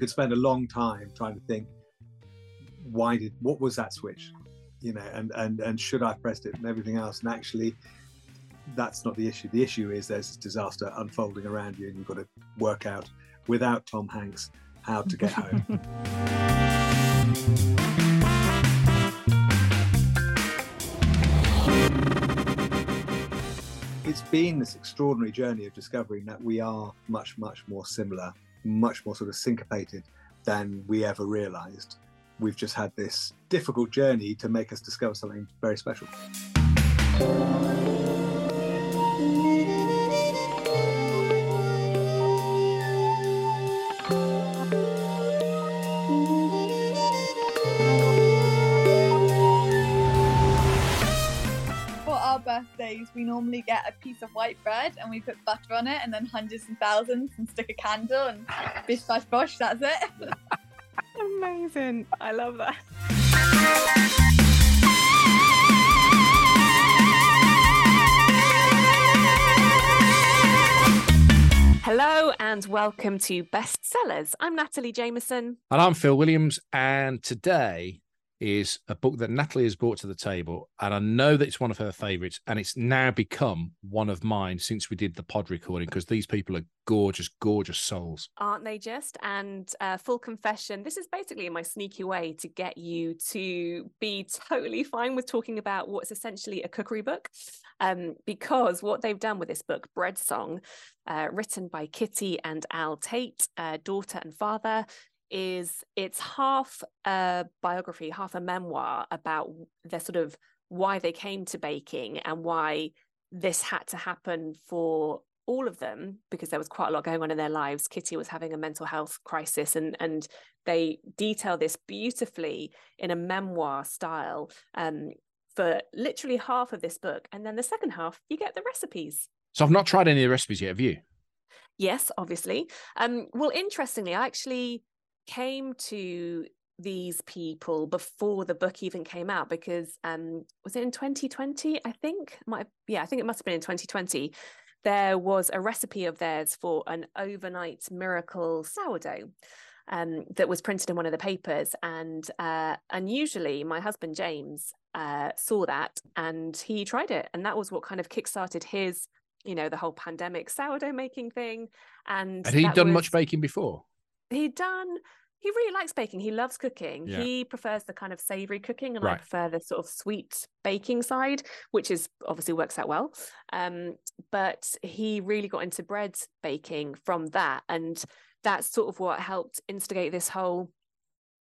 could spend a long time trying to think, why did what was that switch, you know, and and and should I pressed it and everything else, and actually. That's not the issue. The issue is there's this disaster unfolding around you, and you've got to work out without Tom Hanks how to get home. it's been this extraordinary journey of discovering that we are much, much more similar, much more sort of syncopated than we ever realized. We've just had this difficult journey to make us discover something very special. Birthdays, we normally get a piece of white bread and we put butter on it and then hundreds and thousands and stick a candle and bish bash bosh, that's it. Amazing. I love that. Hello and welcome to Bestsellers. I'm Natalie Jamieson. And I'm Phil Williams. And today is a book that Natalie has brought to the table, and I know that it's one of her favorites, and it's now become one of mine since we did the pod recording because these people are gorgeous, gorgeous souls, aren't they? Just and uh, full confession, this is basically my sneaky way to get you to be totally fine with talking about what's essentially a cookery book, um, because what they've done with this book, Bread Song, uh, written by Kitty and Al Tate, uh, daughter and father, is it's half a biography, half a memoir about their sort of why they came to baking and why this had to happen for all of them because there was quite a lot going on in their lives. Kitty was having a mental health crisis and and they detail this beautifully in a memoir style um, for literally half of this book. And then the second half, you get the recipes. So I've not tried any of the recipes yet, have you? Yes, obviously. Um, well, interestingly, I actually came to these people before the book even came out because um was it in 2020 i think might yeah i think it must have been in 2020 there was a recipe of theirs for an overnight miracle sourdough um, that was printed in one of the papers. And uh, unusually my husband james uh, saw that and he tried it. And that was what kind of kickstarted his you know the whole pandemic sourdough making thing. And had he done was... much baking before he'd done he really likes baking. He loves cooking. Yeah. He prefers the kind of savory cooking, and right. I prefer the sort of sweet baking side, which is obviously works out well. Um, but he really got into bread baking from that, and that's sort of what helped instigate this whole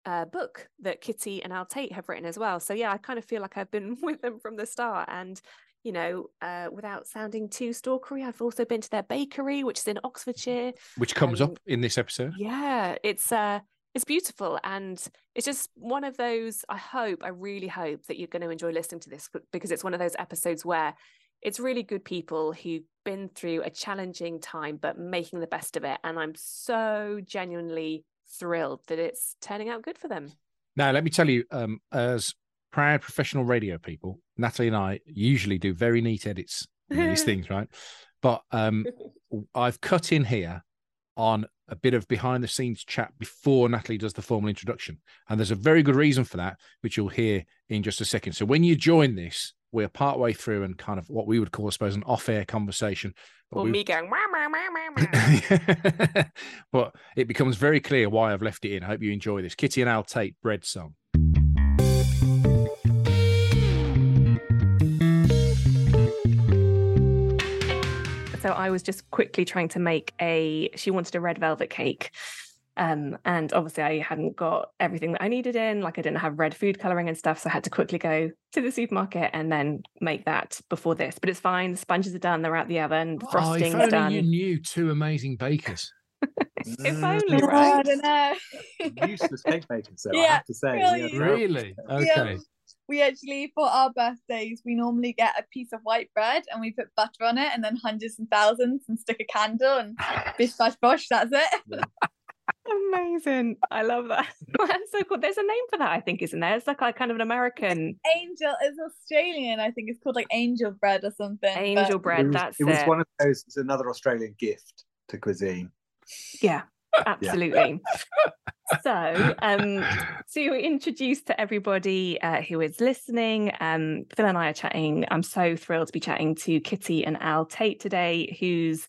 uh, book that Kitty and Al Tate have written as well. So yeah, I kind of feel like I've been with them from the start, and you know, uh, without sounding too stalkery, I've also been to their bakery, which is in Oxfordshire, which comes um, up in this episode. Yeah, it's uh, it's beautiful and it's just one of those i hope i really hope that you're going to enjoy listening to this because it's one of those episodes where it's really good people who've been through a challenging time but making the best of it and i'm so genuinely thrilled that it's turning out good for them now let me tell you um, as proud professional radio people natalie and i usually do very neat edits these things right but um, i've cut in here on a bit of behind the scenes chat before Natalie does the formal introduction. And there's a very good reason for that, which you'll hear in just a second. So when you join this, we're partway through and kind of what we would call, I suppose, an off-air conversation. But well, we... me going, but it becomes very clear why I've left it in. I hope you enjoy this. Kitty and Al Tate bread song. So I was just quickly trying to make a, she wanted a red velvet cake. Um, and obviously I hadn't got everything that I needed in, like I didn't have red food coloring and stuff. So I had to quickly go to the supermarket and then make that before this. But it's fine. The sponges are done, they're out the oven, the frosting's oh, if done. You knew two amazing bakers. if only, right? I don't know. Useless cake bakers, so yeah, I have to say. Really? really? Okay. Yeah we actually for our birthdays we normally get a piece of white bread and we put butter on it and then hundreds and thousands and stick a candle and bish bash bosh that's it. Amazing. I love that. That's so cool. There's a name for that i think isn't there? It's like, like kind of an american. Angel is australian i think. It's called like angel bread or something angel but... bread it was, that's it was it. one of those it's another australian gift to cuisine. Yeah. Absolutely. So, um, to introduce to everybody uh, who is listening, um, Phil and I are chatting. I'm so thrilled to be chatting to Kitty and Al Tate today, whose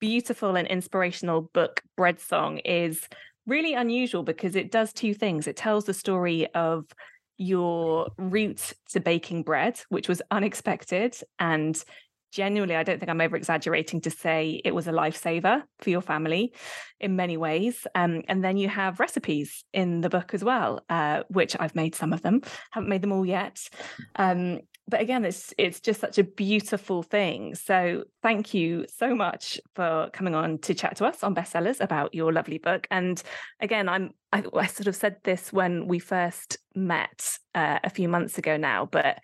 beautiful and inspirational book, Bread Song, is really unusual because it does two things. It tells the story of your route to baking bread, which was unexpected and genuinely, I don't think I'm over exaggerating to say it was a lifesaver for your family in many ways. Um, and then you have recipes in the book as well, uh, which I've made some of them, haven't made them all yet. Um, but again, it's it's just such a beautiful thing. So thank you so much for coming on to chat to us on bestsellers about your lovely book. And again, I'm I, I sort of said this when we first met uh, a few months ago now, but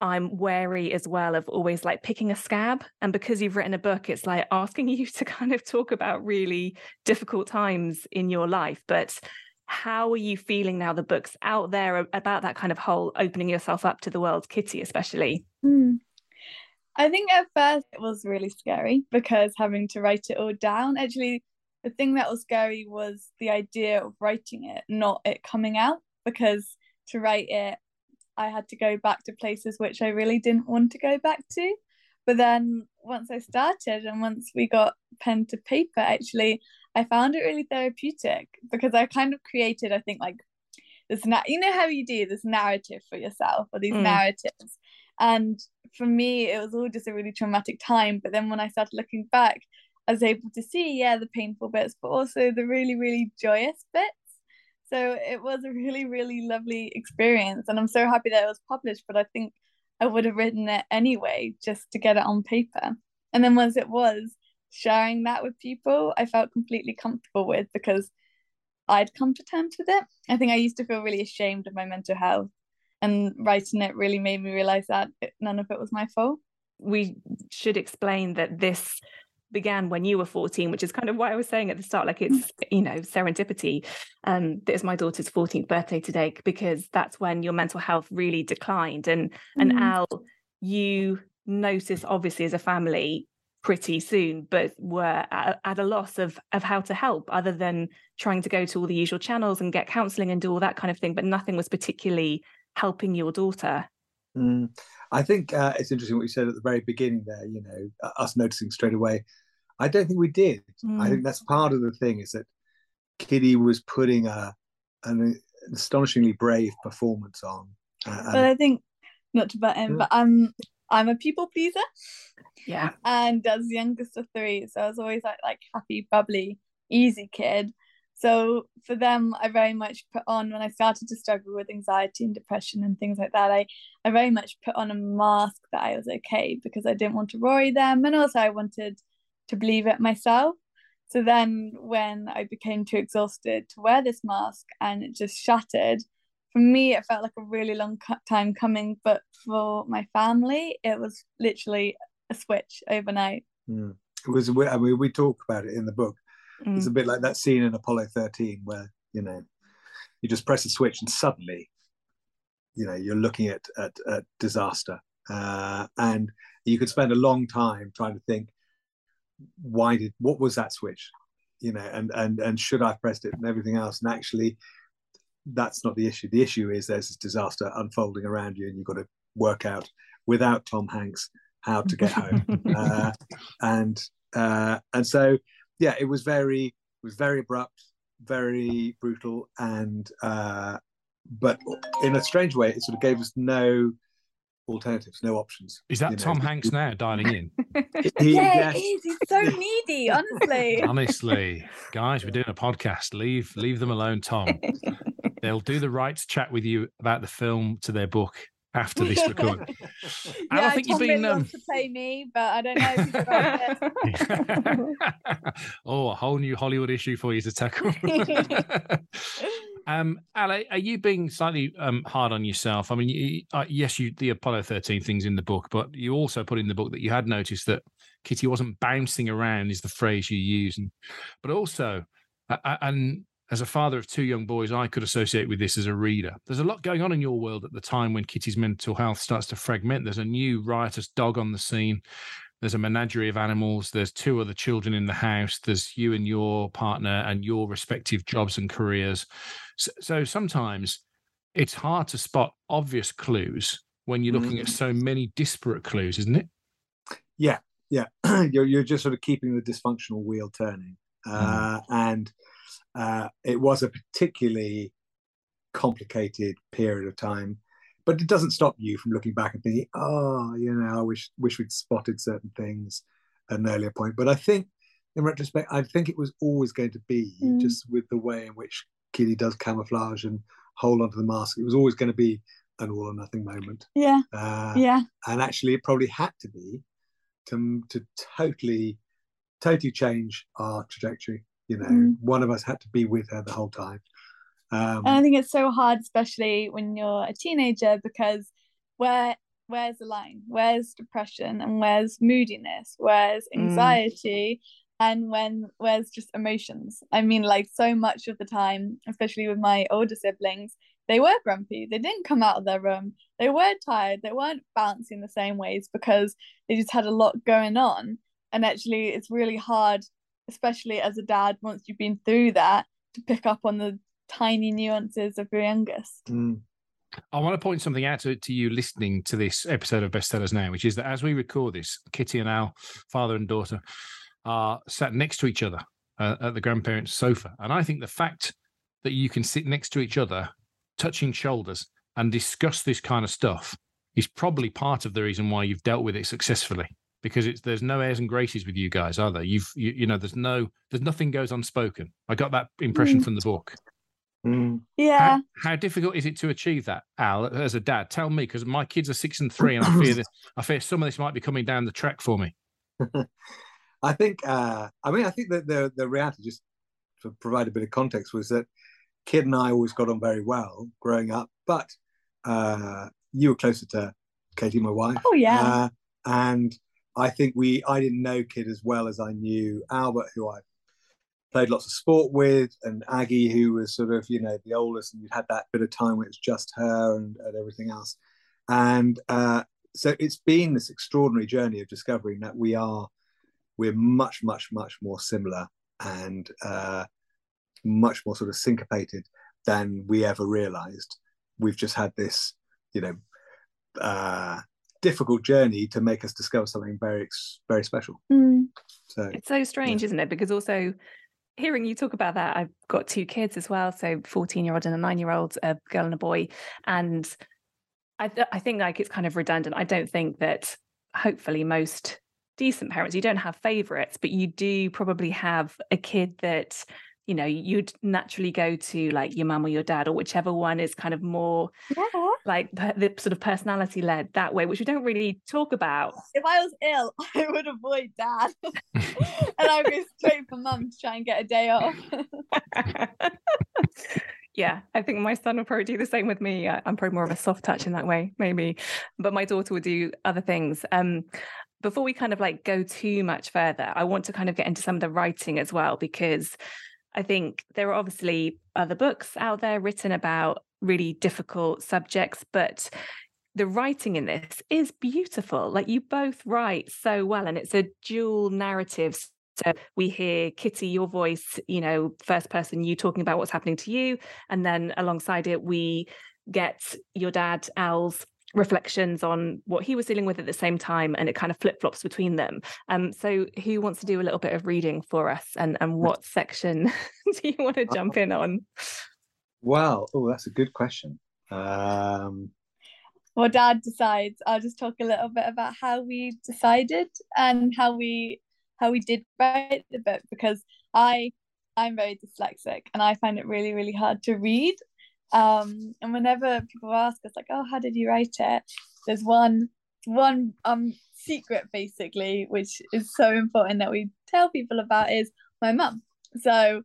I'm wary as well of always like picking a scab. And because you've written a book, it's like asking you to kind of talk about really difficult times in your life. But how are you feeling now the book's out there about that kind of whole opening yourself up to the world, Kitty, especially? Mm. I think at first it was really scary because having to write it all down. Actually, the thing that was scary was the idea of writing it, not it coming out, because to write it, I had to go back to places which I really didn't want to go back to. But then once I started and once we got pen to paper, actually, I found it really therapeutic because I kind of created, I think, like this, na- you know, how you do this narrative for yourself or these mm. narratives. And for me, it was all just a really traumatic time. But then when I started looking back, I was able to see, yeah, the painful bits, but also the really, really joyous bits. So it was a really, really lovely experience. And I'm so happy that it was published, but I think I would have written it anyway just to get it on paper. And then once it was, sharing that with people, I felt completely comfortable with because I'd come to terms with it. I think I used to feel really ashamed of my mental health, and writing it really made me realize that none of it was my fault. We should explain that this began when you were 14 which is kind of why i was saying at the start like it's you know serendipity um is my daughter's 14th birthday today because that's when your mental health really declined. And and mm. al you notice obviously as a family pretty soon but were at, at, a loss of of how to help other than trying to go to all the usual channels and get counseling and do all that kind of thing but nothing was particularly helping your daughter mm. I think uh, it's interesting what you said at the very beginning there, you know, us noticing straight away. I don't think we did. Mm. I think that's part of the thing is that Kitty was putting a, an astonishingly brave performance on. Uh, but I think, not to butt in, but I'm, I'm a people pleaser. Yeah. And as the youngest of three, so I was always like, like happy, bubbly, easy kid. So for them, I very much put on when I started to struggle with anxiety and depression and things like that. I, I very much put on a mask that I was okay because I didn't want to worry them, and also I wanted to believe it myself. So then, when I became too exhausted to wear this mask and it just shattered, for me it felt like a really long time coming. But for my family, it was literally a switch overnight. Mm. It was. I mean, we talk about it in the book Mm. It's a bit like that scene in Apollo 13 where, you know, you just press a switch and suddenly, you know, you're looking at, at, at disaster. Uh, and you could spend a long time trying to think, why did, what was that switch? You know, and, and, and should I have pressed it and everything else? And actually, that's not the issue. The issue is there's this disaster unfolding around you, and you've got to work out without Tom Hanks how to get home. uh, and uh, and so yeah, it was very it was very abrupt, very brutal, and uh, but in a strange way, it sort of gave us no alternatives, no options. Is that Tom know? Hanks now dialing in? he, yeah, yes. it is. He's so needy, honestly. honestly, guys, we're doing a podcast. Leave leave them alone, Tom. They'll do the right to chat with you about the film to their book after this recording. yeah, I think Tom you've been really um... to play me, but I don't know. oh, a whole new Hollywood issue for you to tackle. um, Al, are you being slightly um, hard on yourself? I mean, you, uh, yes, you the Apollo thirteen things in the book, but you also put in the book that you had noticed that Kitty wasn't bouncing around, is the phrase you use, and but also. Uh, and as a father of two young boys, I could associate with this as a reader. There's a lot going on in your world at the time when Kitty's mental health starts to fragment. There's a new riotous dog on the scene. there's a menagerie of animals, there's two other children in the house, there's you and your partner and your respective jobs and careers. So, so sometimes it's hard to spot obvious clues when you're looking mm. at so many disparate clues, isn't it? Yeah, yeah. you're you're just sort of keeping the dysfunctional wheel turning, mm. uh, and uh, it was a particularly complicated period of time but it doesn't stop you from looking back and thinking, oh, you know, I wish wish we'd spotted certain things at an earlier point. But I think, in retrospect, I think it was always going to be mm. just with the way in which Kitty does camouflage and hold onto the mask. It was always going to be an all or nothing moment. Yeah. Uh, yeah. And actually, it probably had to be to to totally, totally change our trajectory. You know, mm. one of us had to be with her the whole time. Um, and I think it's so hard, especially when you're a teenager, because where where's the line? Where's depression and where's moodiness? Where's mm. anxiety? Mm. And when where's just emotions? I mean, like so much of the time, especially with my older siblings, they were grumpy. They didn't come out of their room. They were tired. They weren't bouncing the same ways because they just had a lot going on. And actually, it's really hard, especially as a dad, once you've been through that, to pick up on the tiny nuances of your youngest. Mm. I want to point something out to, to you listening to this episode of Bestsellers Now, which is that as we record this, Kitty and Al, father and daughter, are sat next to each other uh, at the grandparents' sofa. And I think the fact that you can sit next to each other, touching shoulders, and discuss this kind of stuff is probably part of the reason why you've dealt with it successfully. Because it's there's no airs and graces with you guys, are there? You've you, you know there's no there's nothing goes unspoken. I got that impression mm. from the book. Mm. Yeah. How, how, difficult is it to achieve that, Al, as a dad? Tell me, because my kids are six and three, and I fear this. I fear some of this might be coming down the track for me. I think. Uh, I mean, I think that the the reality, just to provide a bit of context, was that Kid and I always got on very well growing up, but uh, you were closer to Katie, my wife. Oh yeah. Uh, and I think we, I didn't know Kid as well as I knew Albert, who I played lots of sport with, and Aggie, who was sort of, you know, the oldest, and you'd had that bit of time where it's just her and, and everything else. And uh, so it's been this extraordinary journey of discovering that we are, we're much, much, much more similar and uh, much more sort of syncopated than we ever realized. We've just had this, you know, uh, difficult journey to make us discover something very, very special. Mm. So it's so strange, yeah. isn't it? Because also hearing you talk about that, I've got two kids as well, so 14 year old and a nine year old, a girl and a boy, and I, th- I think like it's kind of redundant. I don't think that hopefully most decent parents you don't have favorites, but you do probably have a kid that you know you'd naturally go to like your mum or your dad or whichever one is kind of more yeah. like the sort of personality led that way which we don't really talk about. If i was ill i would avoid dad. And i'd go straight for mum to try and get a day off. Yeah i think my son would probably do the same with me. I'm probably more of a soft touch in that way maybe. But my daughter would do other things. Um before we kind of like go too much further i want to kind of get into some of the writing as well because I think there are obviously other books out there written about really difficult subjects, but the writing in this is beautiful. Like you both write so well, and it's a dual narrative. So we hear Kitty, your voice, you know, first person, you talking about what's happening to you. And then alongside it, we get your dad, Al's reflections on what he was dealing with at the same time and it kind of flip-flops between them. Um so who wants to do a little bit of reading for us and and what section do you want to jump in on? Well oh that's a good question. Um well dad decides. I'll just talk a little bit about how we decided and how we how we did write the book because i i'm very dyslexic and i find it really really hard to read um, and whenever people ask us like, "Oh, how did you write it?" There's one one um secret basically, which is so important that we tell people about is my mum. So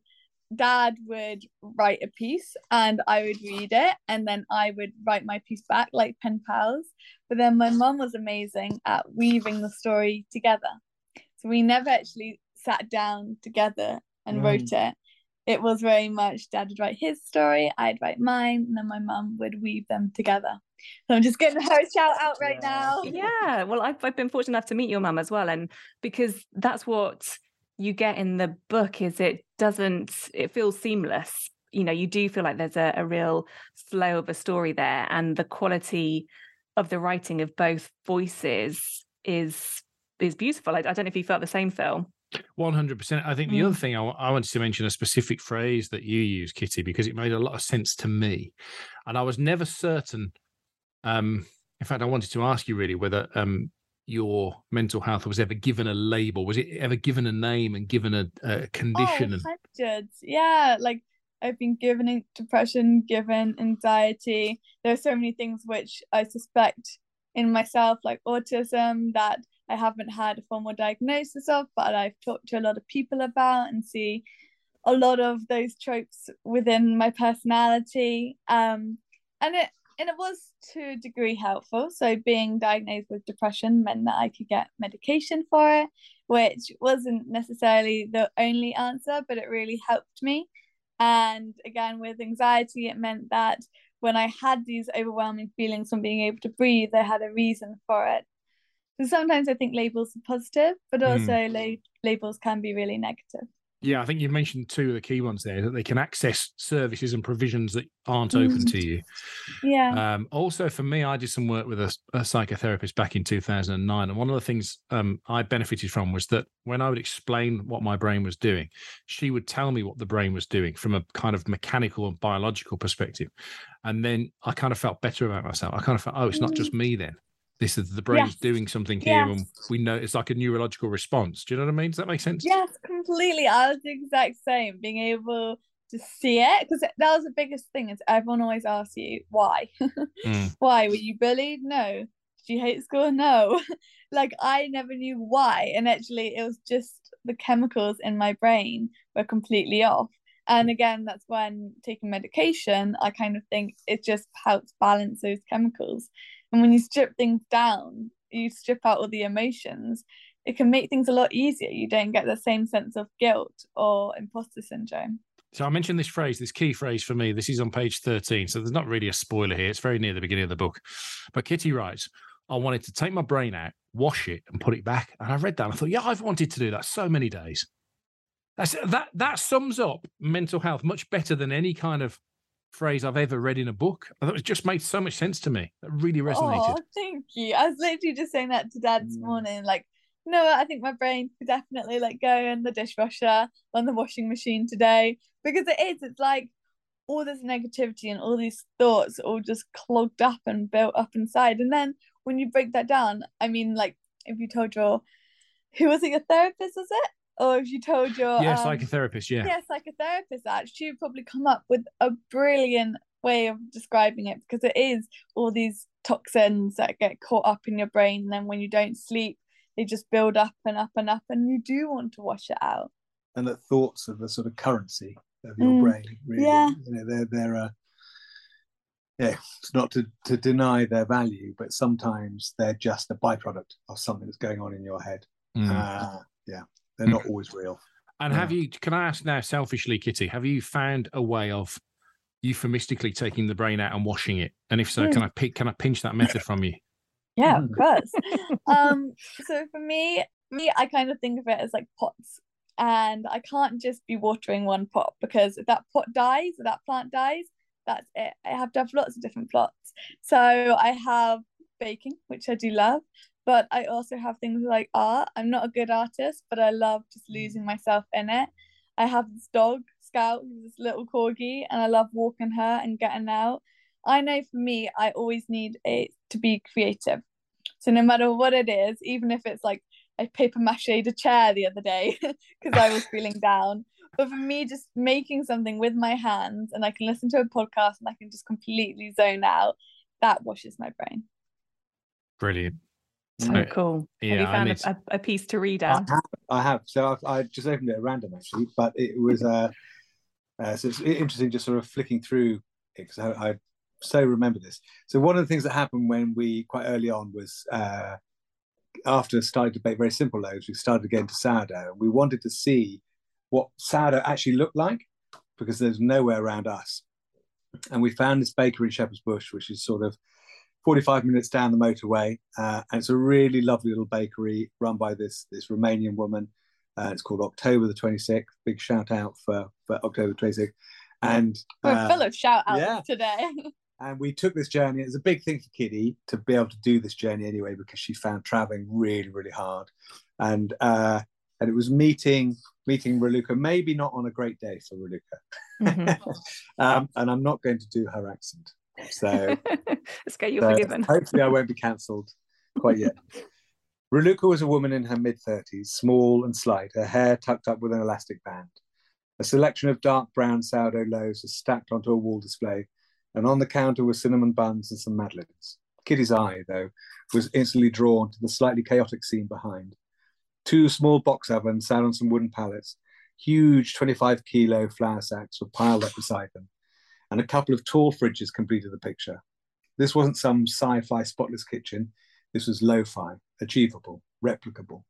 dad would write a piece and I would read it and then I would write my piece back like pen pals. But then my mum was amazing at weaving the story together. So we never actually sat down together and mm. wrote it. It was very much dad would write his story, I'd write mine, and then my mum would weave them together. So I'm just getting her a shout out right now. Yeah, well, I've, I've been fortunate enough to meet your mum as well, and because that's what you get in the book is it doesn't it feels seamless you know you do feel like there's a, a real flow of a story there and the quality of the writing of both voices is is beautiful i, I don't know if you felt the same phil 100% i think the mm. other thing I, I wanted to mention a specific phrase that you use kitty because it made a lot of sense to me and i was never certain um in fact i wanted to ask you really whether um your mental health was ever given a label was it ever given a name and given a, a condition oh, hundreds. yeah like I've been given depression, given anxiety. There are so many things which I suspect in myself, like autism, that I haven't had a formal diagnosis of, but I've talked to a lot of people about and see a lot of those tropes within my personality. Um, and it and it was to a degree helpful. So being diagnosed with depression meant that I could get medication for it, which wasn't necessarily the only answer, but it really helped me. And again, with anxiety, it meant that when I had these overwhelming feelings from being able to breathe, I had a reason for it. So sometimes I think labels are positive, but hmm. also mm. la- labels can be really negative. Yeah, I think you mentioned two of the key ones there that they can access services and provisions that aren't open mm. to you. Yeah. Um, also, for me, I did some work with a, a psychotherapist back in 2009. And one of the things um, I benefited from was that when I would explain what my brain was doing, she would tell me what the brain was doing from a kind of mechanical and biological perspective. And then I kind of felt better about myself. I kind of felt, oh, it's not just mm. me then this is the brain's yes. doing something here yes. and we know it's like a neurological response. Do you know what i mean? Does that make sense? Yes completely. I was the exact same being able to see it because that was the biggest thing is everyone always asks you why? Mm. why? Were you bullied? No. Did you hate school? No. Like i never knew why and actually it was just the chemicals in my brain were completely off. And again that's when taking medication. I kind of think it just helps balance those chemicals and when you strip things down, you strip out all the emotions, it can make things a lot easier. You don't get the same sense of guilt or imposter syndrome. So I mentioned this phrase, this key phrase for me. This is on page 13. So there's not really a spoiler here. It's very near the beginning of the book. But Kitty writes, I wanted to take my brain out, wash it, and put it back. And I read that and I thought, yeah, I've wanted to do that so many days. That's that that sums up mental health much better than any kind of phrase I've ever read in a book. I thought it just made so much sense to me. That really resonated. Oh, thank you. I was literally just saying that to dad this mm. morning. Like, no, I think my brain could definitely like go in the dishwasher, on the washing machine today. Because it is, it's like all this negativity and all these thoughts all just clogged up and built up inside. And then when you break that down, I mean, like if you told your who was it, your therapist, was it? Or if you told your yeah um, psychotherapist yeah. yeah psychotherapist actually would probably come up with a brilliant way of describing it because it is all these toxins that get caught up in your brain and then when you don't sleep they just build up and up and up and you do want to wash it out. And that thoughts are the sort of currency of your mm, brain really. Yeah. You know they're they're uh, yeah it's not to, to deny their value but sometimes they're just a byproduct of something that's going on in your head. Mm. uh, yeah they're not always real. And yeah. have you? Can I ask now, selfishly, Kitty, have you found a way of euphemistically taking the brain out and washing it? And if so, mm. can I pick? Can I pinch that method from you? Yeah, of course. um, so for me, me, I kind of think of it as like pots, and I can't just be watering one pot because if that pot dies or that plant dies, that's it. I have to have lots of different plots. So I have baking, which I do love but I also have things like art. I'm not a good artist, but I love just mm. losing myself in it. I have this dog, Scout, who's this little corgi, and I love walking her and getting out. I know for me, I always need it to be creative. So no matter what it is, even if it's like I paper mache a chair the other day because I was feeling down. But for me, just making something with my hands and I can listen to a podcast and I can just completely zone out, that washes my brain. Brilliant. So cool. Yeah, have you found a, a, piece to read out? I have. I have. So I've, I just opened it at random actually, but it was uh, uh so it's interesting just sort of flicking through it because I, I, so remember this. So one of the things that happened when we quite early on was uh, after starting to bake very simple loaves, we started again to get into sourdough. We wanted to see what sourdough actually looked like. because there's nowhere around us. And we found this bakery in Shepherd's Bush, which is sort of 45 minutes down the motorway. Uh, and it's a really lovely little bakery run by this, this Romanian woman. Uh, it's called October the 26th. Big shout out for, for October 26th. And we're uh, full of shout outs yeah. today. and we took this journey. It was a big thing for Kitty to be able to do this journey anyway because she found traveling really, really hard. And uh, and it was meeting meeting Raluca, maybe not on a great day for Raluca. Mhm. um, and I'm not going to do her accent. So Let's get you so forgiven. hopefully I won't be cancelled quite yet. Raluca was a woman in her mid 30s, small and slight, her hair tucked up with an elastic band. A selection of dark brown sourdough loaves was stacked onto a wall display, and on the counter were cinnamon buns and some madeleines. Kitty's eye, though, was instantly drawn to the slightly chaotic scene behind. Two small box ovens sat on some wooden pallets. Huge 25 kilo flour sacks were piled up beside them, and a couple of tall fridges completed the picture. This wasn't some sci fi spotless kitchen. This was lo fi, achievable, replicable.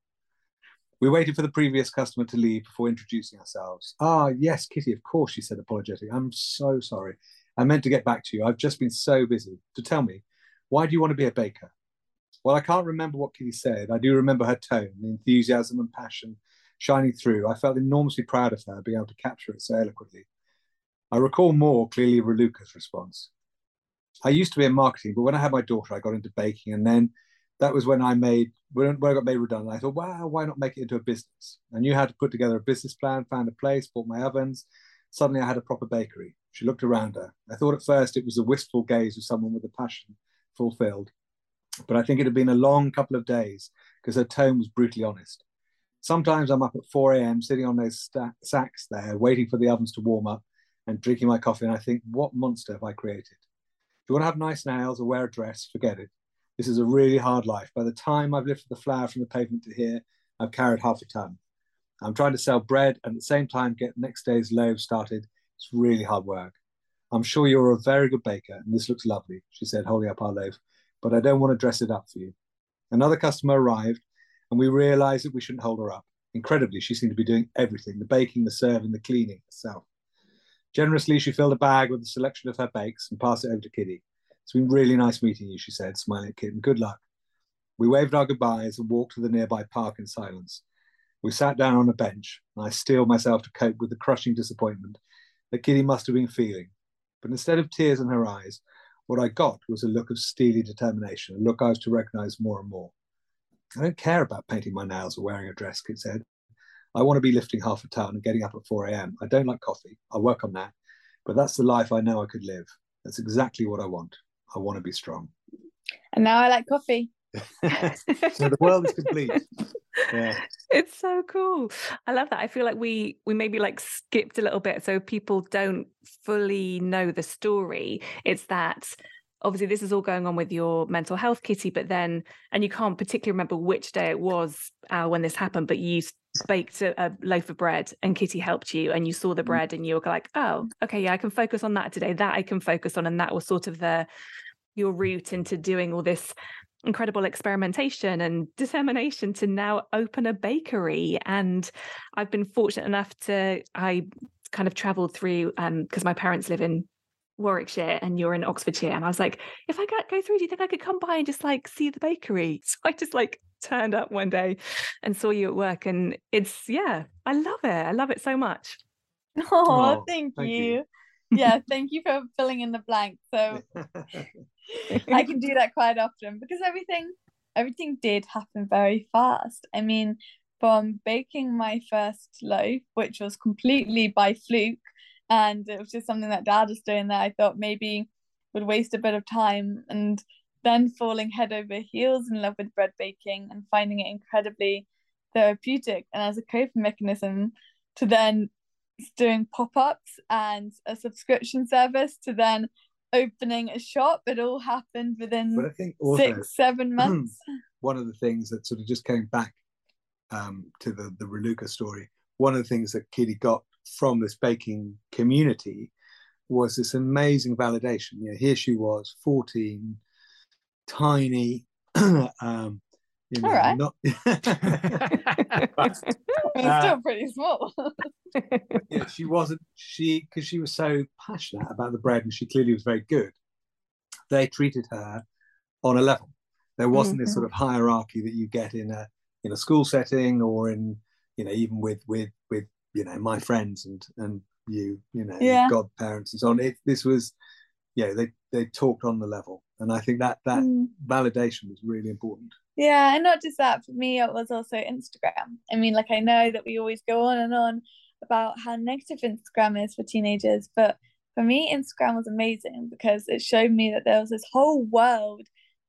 We waited for the previous customer to leave before introducing ourselves. Ah, yes, Kitty, of course, she said, apologetic. I'm so sorry. I meant to get back to you. I've just been so busy. To tell me, why do you want to be a baker? Well, I can't remember what Kitty said. I do remember her tone, the enthusiasm and passion shining through. I felt enormously proud of her being able to capture it so eloquently. I recall more clearly Raluca's response. I used to be in marketing, but when I had my daughter, I got into baking, and then that was when I made when, when I got made redundant. I thought, wow, why not make it into a business? I knew how to put together a business plan, found a place, bought my ovens. Suddenly, I had a proper bakery. She looked around her. I thought at first it was the wistful gaze of someone with a passion fulfilled, but I think it had been a long couple of days because her tone was brutally honest. Sometimes I'm up at 4 a.m. sitting on those sta- sacks there, waiting for the ovens to warm up and drinking my coffee, and I think, what monster have I created? If you want to have nice nails or wear a dress, forget it. This is a really hard life. By the time I've lifted the flour from the pavement to here, I've carried half a ton. I'm trying to sell bread and at the same time get next day's loaves started. It's really hard work. I'm sure you're a very good baker, and this looks lovely, she said, holding up our loaf, but I don't want to dress it up for you. Another customer arrived, and we realized that we shouldn't hold her up. Incredibly, she seemed to be doing everything the baking, the serving, the cleaning herself. Generously, she filled a bag with a selection of her bakes and passed it over to Kitty. It's been really nice meeting you, she said, smiling at Kitten. Good luck. We waved our goodbyes and walked to the nearby park in silence. We sat down on a bench, and I steeled myself to cope with the crushing disappointment that Kitty must have been feeling. But instead of tears in her eyes, what I got was a look of steely determination, a look I was to recognize more and more. I don't care about painting my nails or wearing a dress, Kit said. I want to be lifting half a ton and getting up at 4 a.m. I don't like coffee. I'll work on that. But that's the life I know I could live. That's exactly what I want. I want to be strong. And now I like coffee. so the world is complete. Yeah. it's so cool i love that i feel like we we maybe like skipped a little bit so people don't fully know the story it's that obviously this is all going on with your mental health kitty but then and you can't particularly remember which day it was uh, when this happened but you baked a, a, loaf of bread and kitty helped you and you saw the bread and you were like oh okay yeah i can focus on that today that i can focus on and that was sort of the your route into doing all this incredible experimentation and determination to now open a bakery. And i've been fortunate enough to i kind of traveled through um because my parents live in warwickshire and you're in oxfordshire and i was like if i go through do you think i could come by and just like see the bakery so i just like turned up one day and saw you at work and it's yeah i love it i love it so much Oh, Oh, thank, thank you. you. yeah, thank you for filling in the blank. So I can do that quite often because everything everything did happen very fast. I mean, from baking my first loaf, which was completely by fluke, and it was just something that dad was doing that I thought maybe would waste a bit of time and then falling head over heels in love with bread baking and finding it incredibly therapeutic and as a coping mechanism to then doing pop-ups and a subscription service to then opening a shop it all happened within but I think also six seven months one of the things that sort of just came back um, to the the Raluca story. One of the things that Kitty got from this baking community was this amazing validation. You know, here she was, fourteen, tiny. um, you know, All right. not it's Uh, still pretty small yeah, she wasn't she because she was so passionate about the bread and she clearly was very good. They treated her on a level. There wasn't mm-hmm. this sort of hierarchy that you get in a in a school setting or in you know even with with with you know my friends and and you you know yeah. godparents and so on. It, this was yeah they they talked on the level and I think that that mm. validation was really important. Yeah, and not just that, for me, it was also Instagram. I mean, like, I know that we always go on and on about how negative Instagram is for teenagers, but for me, Instagram was amazing because it showed me that there was this whole world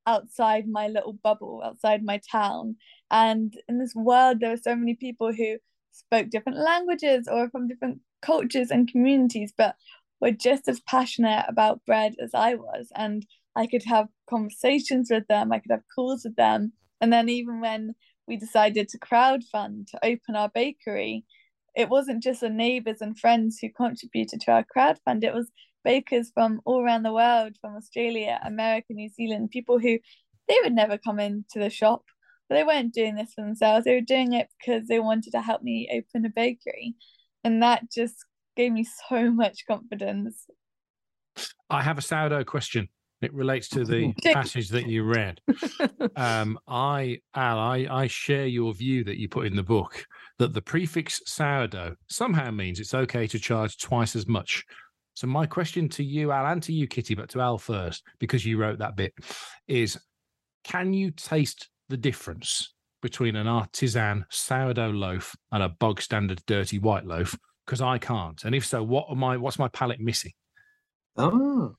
outside my little bubble, outside my town. And in this world, there were so many people who spoke different languages or from different cultures and communities, but were just as passionate about bread as I was. And I could have conversations with them, I could have calls with them. And then even when we decided to crowdfund to open our bakery, it wasn't just the neighbours and friends who contributed to our crowdfund, it was bakers from all around the world, from Australia, America, New Zealand, people who they would never come into the shop. But they weren't doing this for themselves. They were doing it because they wanted to help me open a bakery. And that just gave me so much confidence. I have a sourdough question. It relates to the passage that you read. Um, I, Al, I, I share your view that you put in the book that the prefix sourdough somehow means it's okay to charge twice as much. So my question to you, Al, and to you, Kitty, but to Al first, because you wrote that bit, is can you taste the difference between an artisan sourdough loaf and a bog standard dirty white loaf? Because I can't. And if so, what am I what's my palate missing? Oh,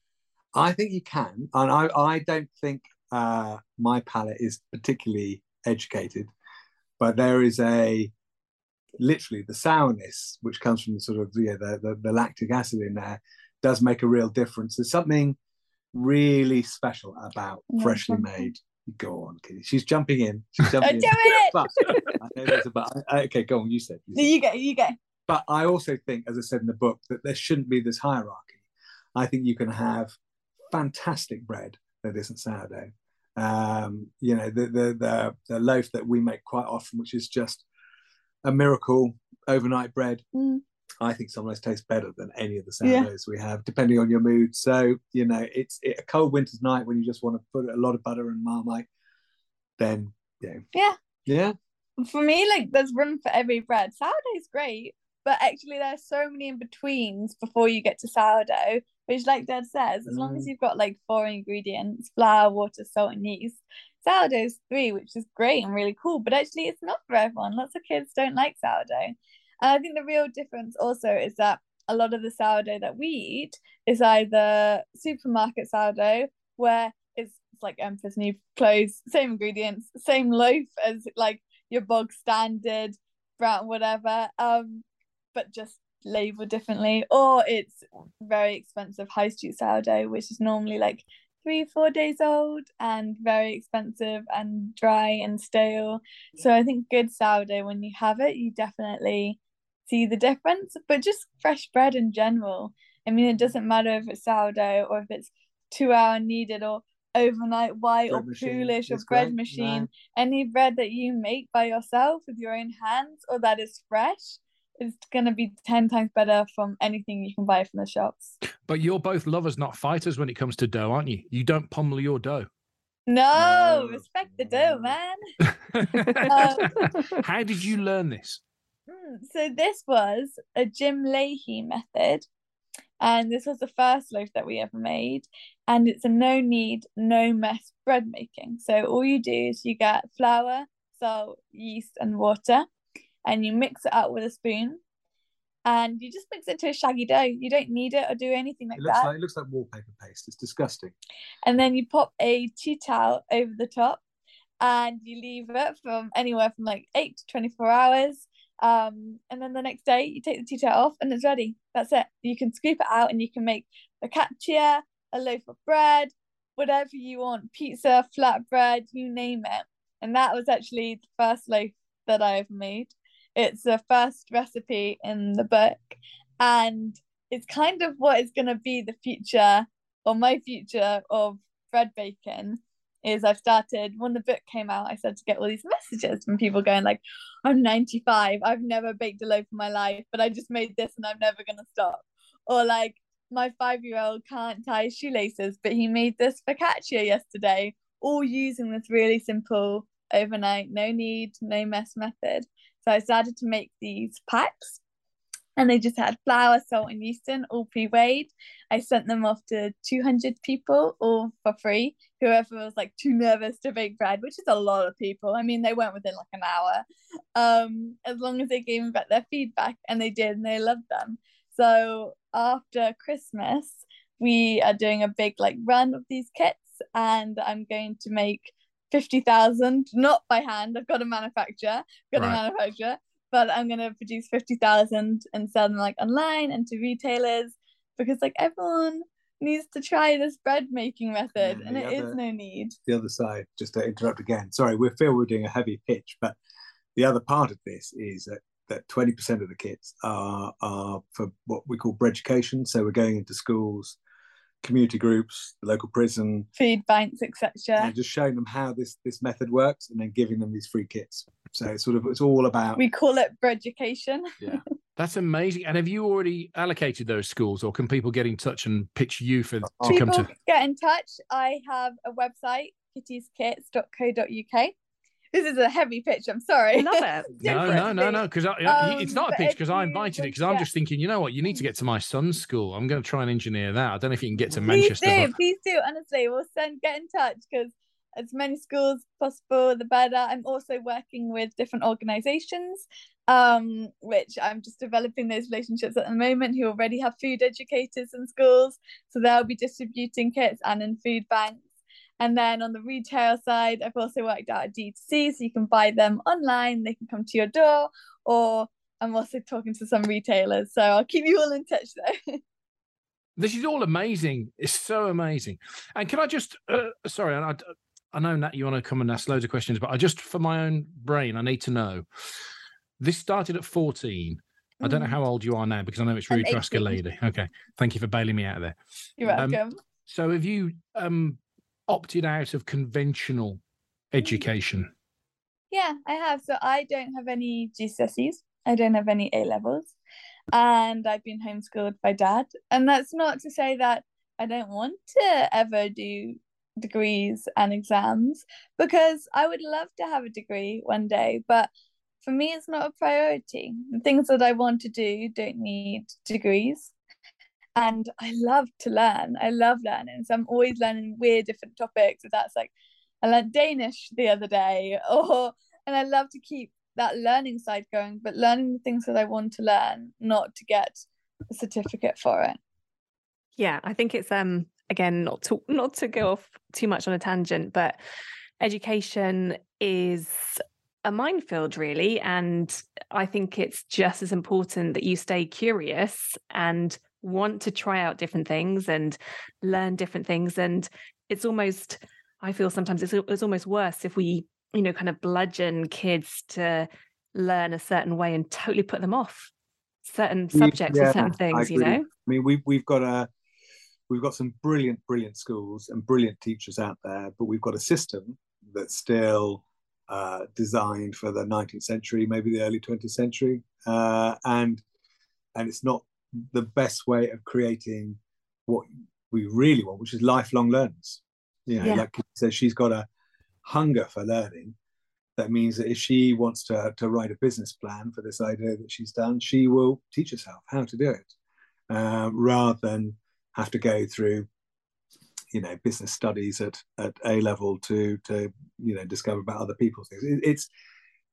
I think you can, and I, I don't think uh, my palate is particularly educated, but there is a literally the sourness which comes from the sort of yeah, the, the, the lactic acid in there does make a real difference. There's something really special about freshly made. Go on, Kitty. She's jumping in. She's jumping in. It. But, I know there's a but. Okay, go on. You said. You, said. you go. You go. But I also think, as I said in the book, that there shouldn't be this hierarchy. I think you can have fantastic bread that isn't sourdough. Um, you know, the, the, the the loaf that we make quite often, which is just a miracle overnight bread. Mm. I think sometimes tastes better than any of the sourdoughs yeah. we have, depending on your mood. So you know, it's it, a cold winter's night when you just want to put a lot of butter and marmite. Then yeah, yeah, yeah. For me, like there's room for every bread. Sourdough's great, but actually there's so many in betweens before you get to sourdough which like dad says as mm. long as mm. you've got like four ingredients flour water salt and yeast sourdough's three which is great and really cool but actually it's not for everyone lots of kids don't like sourdough and i think the real difference also is that a lot of the sourdough that we eat is either supermarket sourdough where it's, it's like empress new clothes same ingredients same loaf as like your bog standard brown whatever um but just labeled differently, or it's very expensive high street sourdough, which is normally like three, four days old and very expensive and dry and stale. So I think good sourdough, when you have it, you definitely see the difference. But just fresh bread in general, I mean, it doesn't matter if it's sourdough or if it's two hour kneaded or overnight white bread or poolish or bread great. machine. No. Any bread that you make by yourself with your own hands or that is fresh it's going to be 10 times better from anything you can buy from the shops. But you're both lovers, not fighters, when it comes to dough, aren't you? You don't pummel your dough. No, no. respect the dough, man. um, How did you learn this? Hmm, so, this was a Jim Lahey method. And this was the first loaf that we ever made. And it's a no knead, no mess bread making. So, all you do is you get flour, salt, yeast, and water and you mix it up with a spoon and you just mix it to a shaggy dough. You don't knead it or do anything like it looks that. Like, it looks like wallpaper paste. It's disgusting. And then you pop a tea towel over the top and you leave it from anywhere from like 8 to 24 hours. Um, and then the next day you take the tea towel off and it's ready. That's it. You can scoop it out and you can make a focaccia, a loaf of bread, whatever you want, pizza, flatbread, you name it. And that was actually the first loaf that I ever made. It's the first recipe in the book, and it's kind of what is going to be the future or my future of bread baking is I've started when the book came out, I started to get all these messages from people going like, I'm 95, I've never baked a loaf in my life, but I just made this and I'm never gonna stop. Or like my five-year-old can't tie shoelaces, but he made this focaccia yesterday, all using this really simple overnight, no knead, no mess method. So I started to make these packs and they just had flour, salt, and yeast in, all pre-weighed. I sent them off to 200 people, all for free. Whoever was like too nervous to bake bread, which is a lot of people. I mean, they went within like an hour. Um, as long as they gave me back their feedback, and they did, and they loved them. So after Christmas, we are doing a big like run of these kits, and I'm going to make 50,000, not by hand. I've got a manufacturer, got right. a manufacturer, but I'm gonna produce 50,000 and sell them like online and to retailers because like everyone needs to try this bread making method and, and it other, is no need. The other side, just to interrupt again, sorry, we feel we're doing a heavy pitch, but the other part of this is that that 20% of the kits are are for what we call bread education. So we're going into schools, community groups, the local prison, food banks, etc. And just showing them how this this method works, and then giving them these free kits. So it's sort of it's all about. We call it bread education. Yeah. That's amazing. And have you already allocated those schools, or can people get in touch and pitch you for to people come to? Get in touch. I have a website, kittieskittskits.co.uk this is a heavy pitch. I'm sorry. love it. no, no, no, no. Because um, it's not a pitch because I invited it because I'm just thinking, you know what, you need to get to my son's school. I'm going to try and engineer that. I don't know if you can get to please Manchester. Do, but... Please do. Honestly, we'll send get in touch because as many schools possible, the better. I'm also working with different organizations, um, which I'm just developing those relationships at the moment who already have food educators in schools. So they'll be distributing kits and in food banks. And then on the retail side, I've also worked out a D2C, so you can buy them online, they can come to your door, or I'm also talking to some retailers. So I'll keep you all in touch there. this is all amazing. It's so amazing. And can I just, uh, sorry, I, I know Nat, you want to come and ask loads of questions, but I just, for my own brain, I need to know. This started at 14. I don't know mm. how old you are now because I know it's rude to ask a lady. Okay. Thank you for bailing me out of there. You're um, welcome. Um, so have you um opted out of conventional education? Yeah, I have. So I don't have any GCSEs. I don't have any A levels. And I've been homeschooled by dad. And that's not to say that I don't want to ever do degrees and exams because I would love to have a degree one day, but for me, it's not a priority. The things that I want to do don't need degrees and I love to learn. I love learning. So I'm always learning weird different topics. If that's like I learned Danish the other day, or and I love to keep that learning side going, but learning the things that I want to learn, not to get a certificate for it. Yeah, I think it's um again not to not to go off too much on a tangent, but education is a minefield really and i think it's just as important that you stay curious and want to try out different things and learn different things. And it's almost i feel sometimes it's, it's almost worse if we you know kind of bludgeon kids to learn a certain way and totally put them off certain subjects yeah, or certain things you know? i mean we, we've got a we've got some brilliant brilliant schools and brilliant teachers out there but we've got a system that's still uh, designed for the 19th century maybe the early 20th century uh, and and it's not the best way of creating what we really want, which is lifelong learners. You know, yeah. like says, she's got a hunger for learning. That means that if she wants to to write a business plan for this idea that she's done, she will teach herself how to do it, uh, rather than have to go through, you know, business studies at at A level to to you know discover about other people's things. It, it's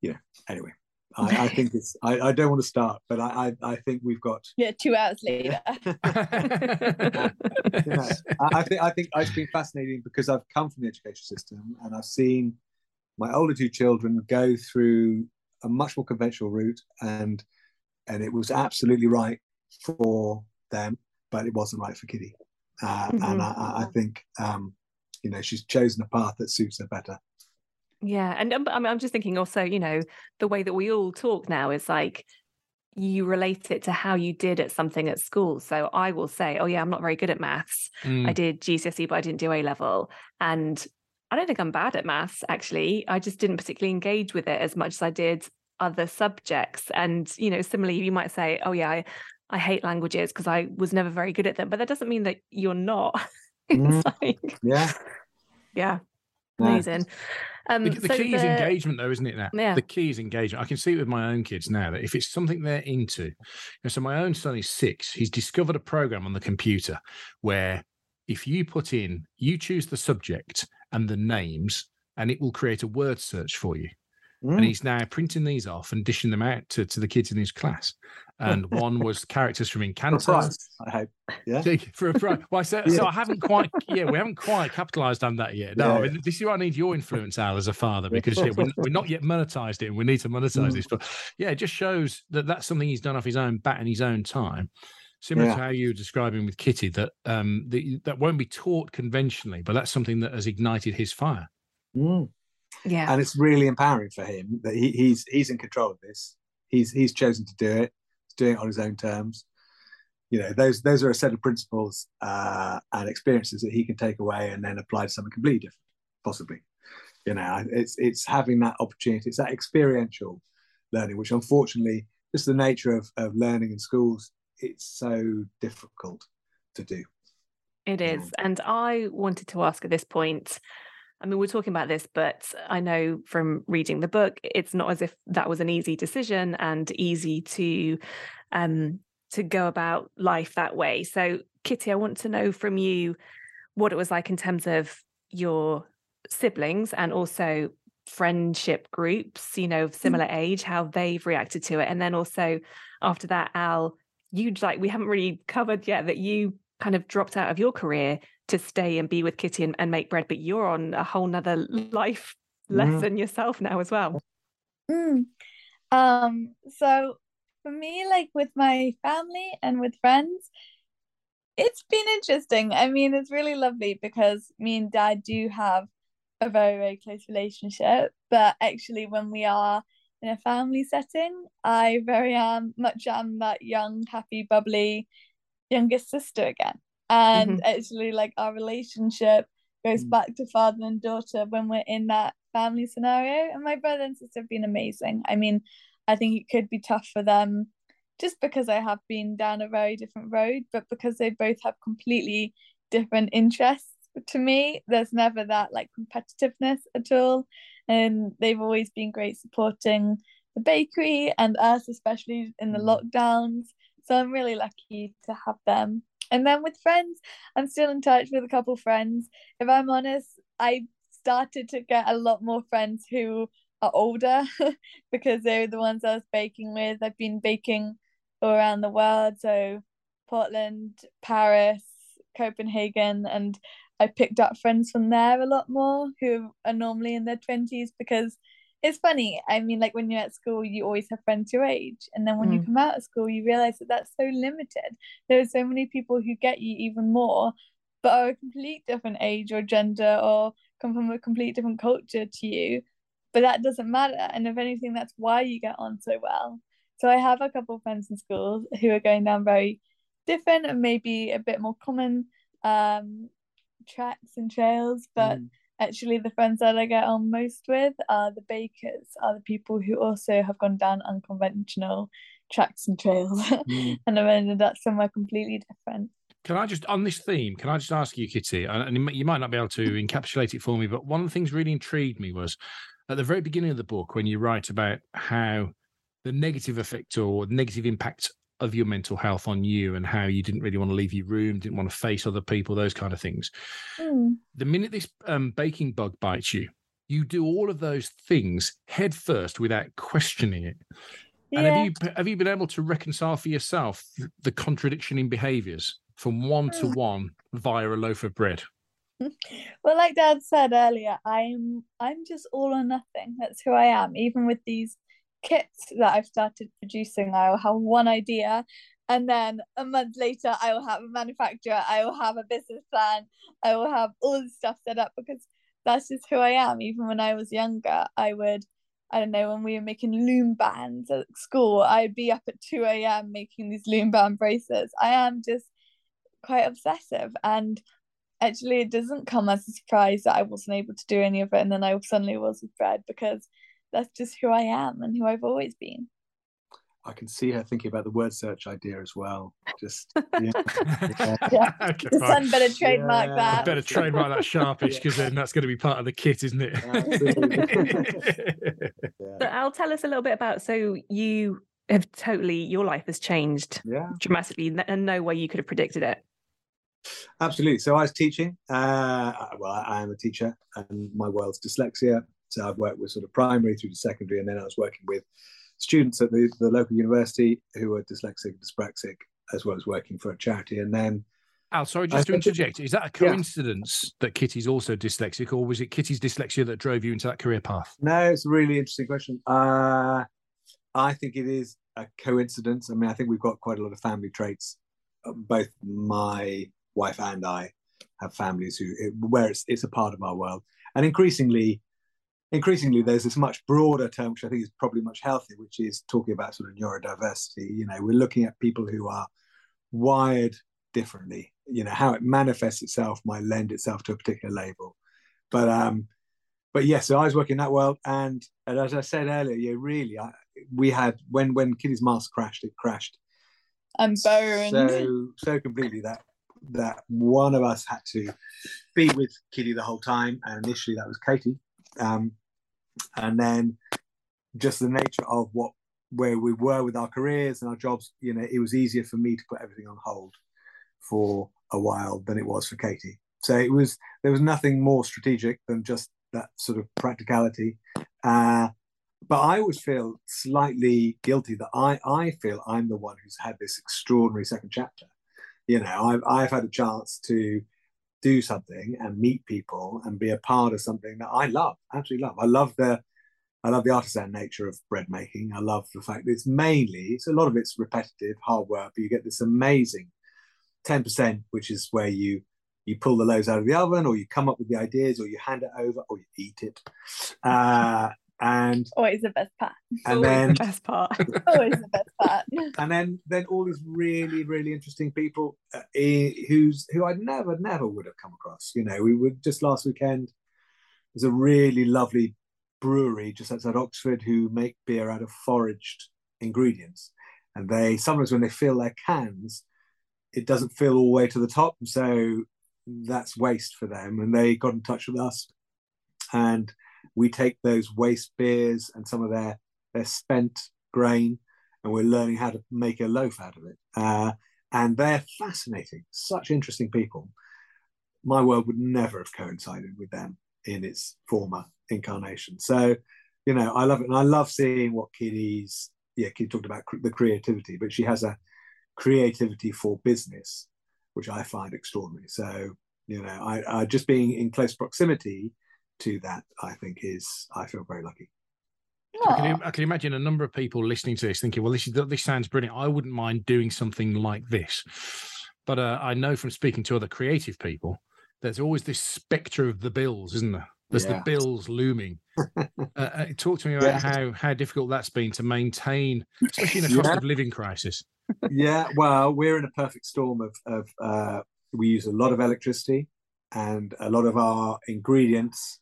you know anyway I, I, think it's. I, I, don't want to start, but I, I, I think we've got. Yeah, two hours later. yeah, I, think I think it's been fascinating because I've come from the education system and I've seen my older two children go through a much more conventional route, and and it was absolutely right for them, but it wasn't right for Kitty. Uh, mm-hmm. And I, I think um, you know she's chosen a path that suits her better. Yeah, and um, I mean, I'm just thinking also, you know, the way that we all talk now is like you relate it to how you did at something at school. So I will say, oh yeah, I'm not very good at maths. Mm. I did GCSE, but I didn't do A level, and I don't think I'm bad at maths, actually. I just didn't particularly engage with it as much as I did other subjects. And, you know, similarly, you might say, oh, yeah, I, I hate languages because I was never very good at them. But that doesn't mean that you're not. Mm. like, Yeah. yeah, amazing. Um, The, the so key is engagement, though, isn't it? Now, Yeah. the key is engagement. I can see it with my own kids now that if it's something they're into, you know, so my own son is six. He's discovered a program on the computer where if you put in, you choose the subject and the names, and it will create a word search for you. And Mm. he's now printing these off and dishing them out to, to the kids in his class. And one was characters from For a Encanto. price, I hope. Yeah. For a price. Well, so, so I haven't quite, yeah, we haven't quite capitalized on that yet. No, I Yeah. mean, this is where I need your influence, Al, as a father, because yeah, we're, we're not yet monetized it and we need to monetize Mm. this. But yeah, it just shows that that's something he's done off his own bat in his own time. Similar Yeah. to how you were describing with Kitty, that um the, that won't be taught conventionally, but that's something that has ignited his fire. Mm. Yeah, and it's really empowering for him that he, he's he's in control of this. He's he's chosen to do it. He's doing it on his own terms. You know, those those are a set of principles uh, and experiences that he can take away and then apply to something completely different, possibly. You know, it's it's having that opportunity. It's that experiential learning, which unfortunately, just the nature of of learning in schools, it's so difficult to do. It is. And I wanted to ask at this point I mean, we're talking about this, but I know from reading the book, it's not as if that was an easy decision and easy to um to go about life that way. So, Kitty, I want to know from you what it was like in terms of your siblings and also friendship groups, you know, of similar age, how they've reacted to it. And then also after that, Al, you'd like we haven't really covered yet that you kind of dropped out of your career to stay and be with Kitty and, and make bread, but you're on a whole nother life Mhm. lesson yourself now as well. Mm. Um, so for me, like with my family and with friends, it's been interesting. I mean, it's really lovely because me and dad do have a very, very close relationship. But actually, when we are in a family setting, I very am much am that young, happy, bubbly youngest sister again. And actually, like our relationship goes Mm. back to father and daughter when we're in that family scenario. And my brother and sister have been amazing. I mean, I think it could be tough for them just because I have been down a very different road, but because they both have completely different interests to me, there's never that like competitiveness at all. And they've always been great supporting the bakery and us, especially in the Mm. lockdowns. So I'm really lucky to have them. And then with friends, I'm still in touch with a couple friends. If I'm honest, I started to get a lot more friends who are older because they're the ones I was baking with. I've been baking all around the world, so Portland, Paris, Copenhagen, and I picked up friends from there a lot more who are normally in their 20s because it's funny. I mean, like when you're at school, you always have friends your age, and then when you Mm. come out of school, you realize that that's so limited. There are so many people who get you even more, but are a complete different age or gender or come from a complete different culture to you. But that doesn't matter, and if anything, that's why you get on so well. So I have a couple of friends in school who are going down very different and maybe a bit more common um tracks and trails, but Mm. Actually the friends that I get on most with are the bakers, are the people who also have gone down unconventional tracks and trails Mm. and have ended up somewhere completely different. Can I just on this theme? Can I just ask you, Kitty? And and you might- you might not be able to encapsulate it for me, but one of the things really intrigued me was at the very beginning of the book when you write about how the negative effect or negative impact of your mental health on you and how you didn't really want to leave your room, didn't want to face other people, those kind of things. Mm. The minute this um, baking bug bites you, you do all of those things head first without questioning it. And have you have you been able to reconcile for yourself the contradiction in behaviours from one to Mm. one via a loaf of bread? Well, like Dad said earlier, I'm I'm just all or nothing. That's who I am. Even with these kits that I've started producing, I will have one idea, and then a month later, I will have a manufacturer. I will have a business plan. I will have all the stuff set up because that's just who I am. Even when I was younger, I would. I don't know, when we were making loom bands at school, I'd be up at 2 a.m. making these loom band bracelets. I am just quite obsessive and actually it doesn't come as a surprise that I wasn't able to do any of it and then I suddenly was with bread because that's just who I am and who I've always been. I can see her thinking about the word search idea as well. Just yeah. Yeah. okay, The sun better trademark Yeah. that. Better trademark that sharpish because then that's going to be part of the kit, isn't it? So Al, tell us a little bit about. So you have totally your life has changed yeah. dramatically, n- and no way you could have predicted it. Absolutely. So I was teaching. Uh, well, I, I am a teacher, and my world's dyslexia. So I've worked with sort of primary through to secondary, and then I was working with students at the, the local university who were dyslexic, and dyspraxic, as well as working for a charity. And then, Al, sorry, I just to interject. Is that a Yeah. coincidence that Kitty's also dyslexic, or was it Kitty's dyslexia that drove you into that career path? no, it's a really interesting question. Uh, I think it is a coincidence. I mean, I think we've got quite a lot of family traits. Uh, Both my wife and I have families who where it's it's a part of our world, and increasingly, increasingly, there's this much broader term which I think is probably much healthier, which is talking about sort of neurodiversity. You know, we're looking at people who are wired differently. You know, how it manifests itself might lend itself to a particular label, but um, but yes, so I was working in that world, and, and as I said earlier, yeah, really, I, we had when when Kitty's mask crashed, it crashed I'm burned. so so completely that that one of us had to be with Kitty the whole time, and initially that was Katie, um, and then just the nature of what where we were with our careers and our jobs, you know, it was easier for me to put everything on hold for a while than it was for Katie. So it was there was nothing more strategic than just that sort of practicality. Uh, but I always feel slightly guilty that I I feel I'm the one who's had this extraordinary second chapter. You know, I've I've had a chance to do something and meet people and be a part of something that I love, absolutely love. I love the I love the artisan nature of bread making. I love the fact that it's mainly it's a lot of it's repetitive, hard work, but you get this amazing 10%, which is where you you pull the loaves out of the oven or you come up with the ideas or you hand it over or you eat it. Uh, and Always the best part. and Always then the best part. Always the best part. and then then all these really really interesting people uh, who's who I never never would have come across. You know, we were just last weekend. There's a really lovely brewery just outside Oxford who make beer out of foraged ingredients, and they sometimes when they fill their cans, it doesn't fill all the way to the top, so that's waste for them. And they got in touch with us, and we take those waste beers and some of their their spent grain and we're learning how to make a loaf out of it. Uh, and they're fascinating, such interesting people. My world would never have coincided with them in its former incarnation. So, you know, I love it. And I love seeing what Kitty's, yeah, Kitty talked about cr- the creativity, but she has a creativity for business, which I find extraordinary. So, you know, I, I just being in close proximity to that, I think is, I feel very lucky. I can, Aw. I can imagine a number of people listening to this thinking, well, this is this sounds brilliant. I wouldn't mind doing something like this. But uh, I know from speaking to other creative people, there's always this spectre of the bills, isn't there? There's Yeah. the bills looming. uh, uh, talk to me about Yeah. how how difficult that's been to maintain, especially in a cost Yeah. of living crisis. yeah, well, we're in a perfect storm of, of uh, we use a lot of electricity and a lot of our ingredients,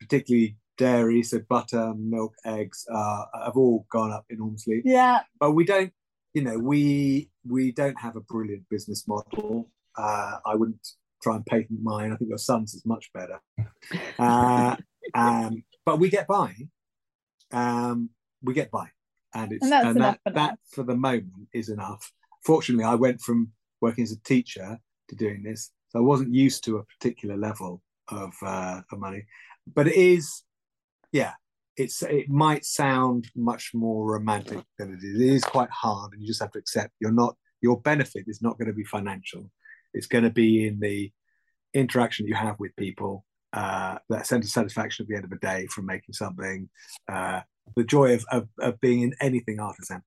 particularly dairy, so butter, milk, eggs, uh, have all gone up enormously. Yeah. But we don't, you know, we we don't have a brilliant business model. Uh, I wouldn't try and patent mine. I think your son's is much better. Uh, um, but we get by. Um, we get by, and it's And and that for that for the moment is enough. Fortunately, I went from working as a teacher to doing this, so I wasn't used to a particular level of uh, of money. But it is, yeah, it's it might sound much more romantic than it is. It is quite hard, and you just have to accept you're not your benefit is not going to be financial. It's going to be in the interaction you have with people, uh, that sense of satisfaction at the end of the day from making something, uh, the joy of, of of being in anything artisan,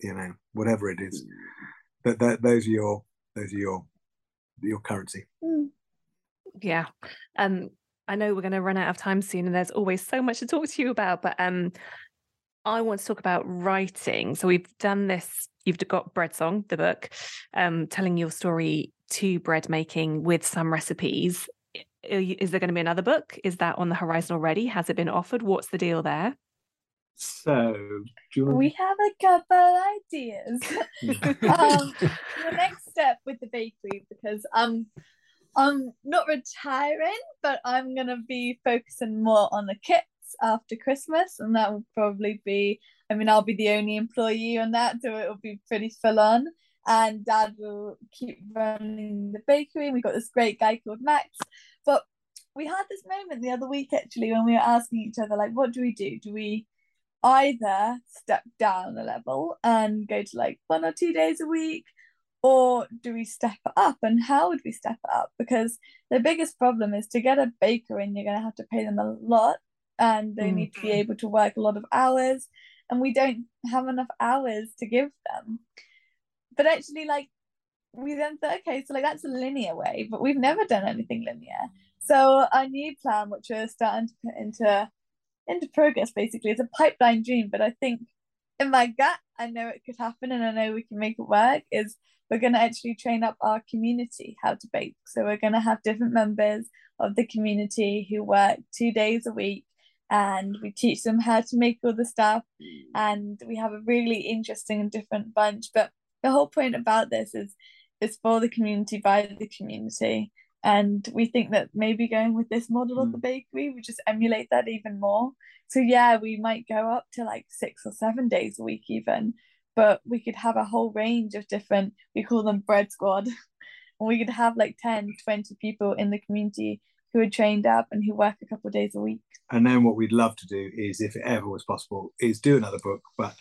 you know, whatever it is. That that those are your those are your your currency. Mm. Yeah. Um, I know we're going to run out of time soon, and there's always so much to talk to you about. But um, I want to talk about writing. So we've done this. You've got Bread Song, the book, um, telling your story to bread making with some recipes. Is there going to be another book? Is that on the horizon already? Has it been offered? What's the deal there? So, do you want We have a couple ideas. um, the next step with the bakery because um I'm not retiring, but I'm gonna be focusing more on the kits after Christmas, and that will probably be. I mean, I'll be the only employee on that, so it will be pretty full on. And Dad will keep running the bakery. we've got this great guy called Max, but we had this moment the other week actually when we were asking each other like, what do we do? Do we either step down a level and go to like one or two days a week or do we step it up and how would we step it up? Because the biggest problem is to get a baker in you're going to have to pay them a lot and they mm. need to be able to work a lot of hours and we don't have enough hours to give them. But actually like we then thought okay so like that's a linear way but we've never done anything linear. So our new plan which we're starting to put into into progress basically it's a pipeline dream but i think in my gut i know it could happen and i know we can make it work is we're going to actually train up our community how to bake. So we're going to have different members of the community who work two days a week and we teach them how to make all the stuff. And we have a really interesting and different bunch. But the whole point about this is it's for the community by the community. And we think that maybe going with this model mm. of the hmm. bakery we just emulate that even more. So yeah we might go up to like six or seven days a week even but we could have a whole range of different we call them bread squad and we could have like 10 20 people in the community who are trained up and who work a couple of days a week and then what we'd love to do is if it ever was possible is do another book but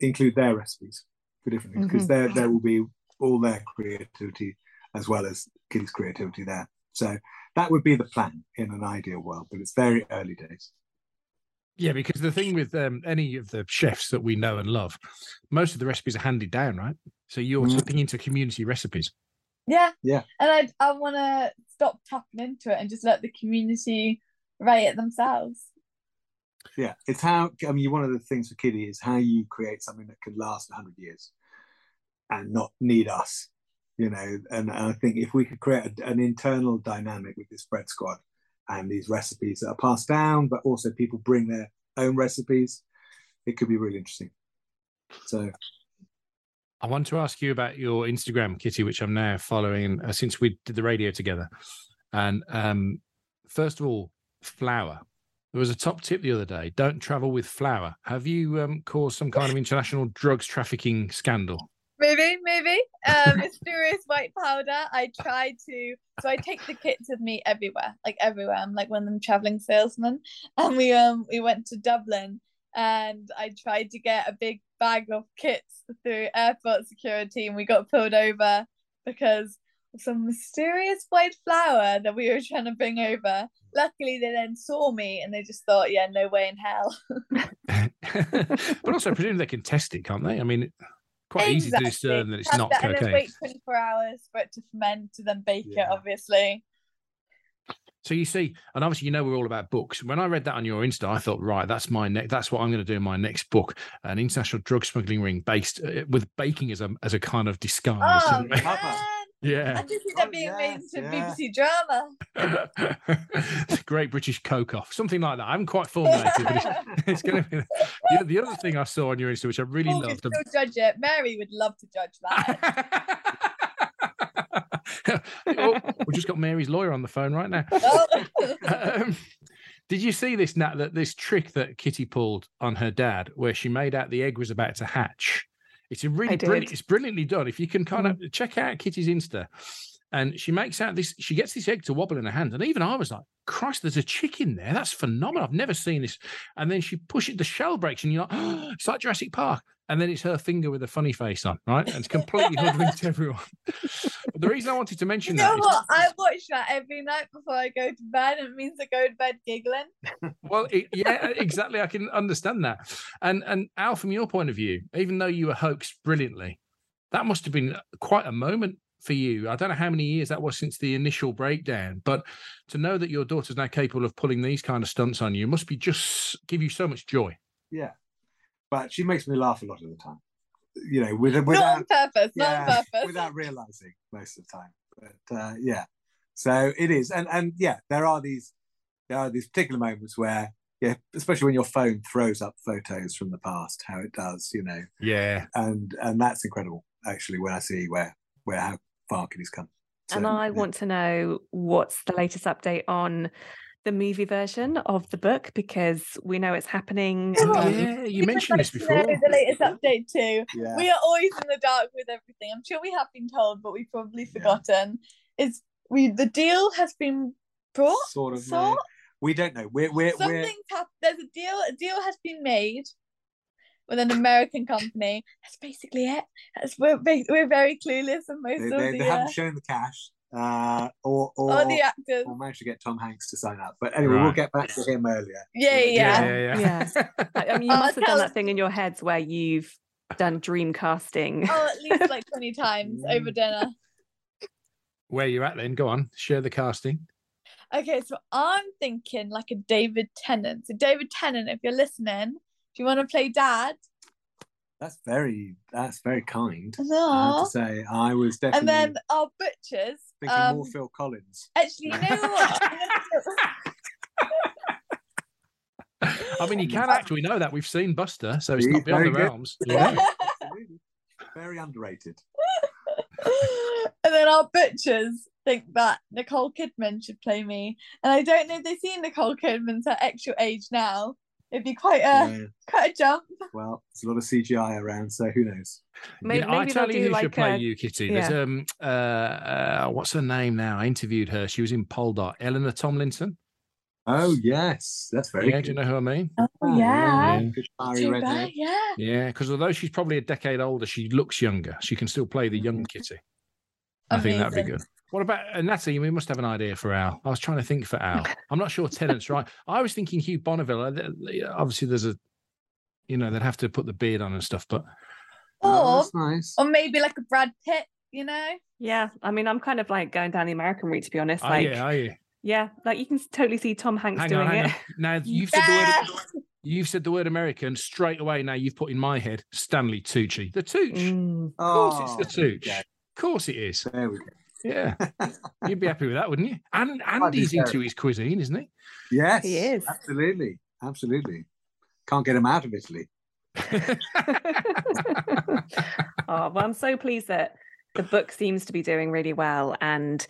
include their recipes for different things because mm-hmm. there there will be all their creativity as well as kids creativity there. So that would be the plan in an ideal world, but it's very early days. Yeah, because the thing with um, any of the chefs that we know and love, most of the recipes are handed down, right? So you're mm. tapping into community recipes. Yeah, yeah. And I I want to stop tapping into it and just let the community write it themselves. Yeah, it's how I mean, one of the things for Kitty is how you create something that can last hundred years and not need us you know and, and i think if we could create a, an internal dynamic with this bread squad and these recipes that are passed down but also people bring their own recipes. It could be really interesting. So i want to ask you about your instagram kitty which i'm now following uh, since we did the radio together. And um, first of all flour. There was a top tip the other day. Don't travel with flour. Have you um, caused some kind of international drugs trafficking scandal Maybe, maybe. Um, mysterious white powder. I try to, so I take the kits with me everywhere, like everywhere. I'm like one of them traveling salesmen, and we um we went to Dublin, and I tried to get a big bag of kits through airport security, and we got pulled over because of some mysterious white flour that we were trying to bring over. Luckily, they then saw me and they just thought, "Yeah, no way in hell." but also, I presume they can test it, can't they? I mean, quite exactly. easy to discern that it's not that, cocaine. And then wait 24 hours for it to ferment to then bake yeah. it, obviously. So you see, and obviously you know we're all about books. When I read that on your Insta, I thought, right, that's my next. That's what I'm going to do in my next book, an international drug smuggling ring based uh, with baking as a as a kind of disguise. Oh, yeah. I just see that oh, being yes, made yeah. BBC drama. Great British Coke Off, something like that. I haven't quite formulated, but it's, it's going to be. The, the, other thing I saw on your Insta, which I really oh, loved. Still judge it. Mary would love to judge that. oh, we just got Mary's lawyer on the phone right now. Oh. um, did you see this, Nat? That this trick that Kitty pulled on her dad, where she made out the egg was about to hatch, it's a really brilliant. It's brilliantly done. If you can kind of mm. check out Kitty's Insta, and she makes out this. She gets this egg to wobble in her hand, and even I was like, "Christ, there's a chicken there. That's phenomenal. I've never seen this." And then she pushes the shell breaks, and you're like, oh, "It's like Jurassic Park." And then it's her finger with a funny face on, right? And it's completely hoodwinked everyone. but the reason I wanted to mention you know that what? I watch that every night before I go to bed. It means I go to bed giggling. well, it, yeah, exactly. I can understand that. And and Al, from your point of view, even though you were hoaxed brilliantly, that must have been quite a moment for you. I don't know how many years that was since the initial breakdown, but to know that your daughter's now capable of pulling these kind of stunts on you must be just give you so much joy. Yeah, but she makes me laugh a lot of the time. You know, with, without not on purpose, yeah, not on purpose, without realizing most of the time. But uh, yeah, so it is, and and yeah, there are these there are these particular moments where yeah, especially when your phone throws up photos from the past, how it does, you know, Yeah. and and that's incredible actually when I see where where how far Kitty's come. and I yeah. want to know what's the latest update on the movie version of the book because we know it's happening. Oh, um, yeah, you We'd mentioned this before. The latest update too. Yeah. We are always in the dark with everything. I'm sure we have been told, but we've probably forgotten. Is we the deal has been brought? sort of. sort? no. We don't know. We're we're we're Something's happened. There's a deal. A deal has been made with an American company. That's basically it. That's, we're we're very clueless and most they, of they, the they uh, haven't shown the cash uh, or or, or the actors. or managed to get Tom Hanks to sign up. But anyway, we'll get back to him earlier. Yeah, yeah. yeah, yeah. I I mean, you Oh, must have done that thing in your heads where you've done dream casting. Oh, at least like 20 times over dinner. Where you at then? Go on, share the casting. Okay, so I'm thinking like a David Tennant. So David Tennant, if you're listening, do you want to play dad? That's very that's very kind. I have No. to say, I was definitely And then our butchers. thinking Um, more Phil Collins. actually, you know what? I'm gonna I mean, you can act. We know that we've seen Buster, so it's He's not beyond the good. realms. Yeah. Very underrated. and then our butchers think that Nicole Kidman should play me. And I don't know if they've seen Nicole Kidman's her actual age now. It'd be quite a Yeah. quite a jump. Well, there's a lot of CGI around, so who knows? Maybe, Yeah, I maybe tell you who like should play you, Kitty. There's um uh, uh what's her name now? I interviewed her. She was in Poldark. Eleanor Tomlinson. Oh yes, that's very yeah, good. do you know who I mean? Oh yeah. yeah. Good fiery Too bad, yeah. Yeah, because although she's probably a decade older, she looks younger. She can still play the young Kitty. I think that'd be good. What about uh, Natalie? We must have an idea for Al. I was trying to think for Al. I'm not sure Tennant's right. I was thinking Hugh Bonneville. Uh, th- th- Obviously, there's a, you know, they'd have to put the beard on and stuff. But Oh, Or that's nice. or maybe like a Brad Pitt, you know? Yeah, I mean, I'm kind of like going down the American route, to be honest. oh Like, yeah, oh yeah. yeah, like you can totally see Tom Hanks Hang doing on, it. on. Now you've said the word. You've said the word American straight away. Now you've put in my head Stanley Tucci. The Tooch. Mm. Of course, it's the Oh, Tooch. yeah. Of course, it is. There we go. Yeah, you'd be happy with that, wouldn't you? And Andy's into his cuisine, isn't he? Yes, He is. absolutely, absolutely. Can't get him out of Italy. oh, well, I'm so pleased that the book seems to be doing really well. And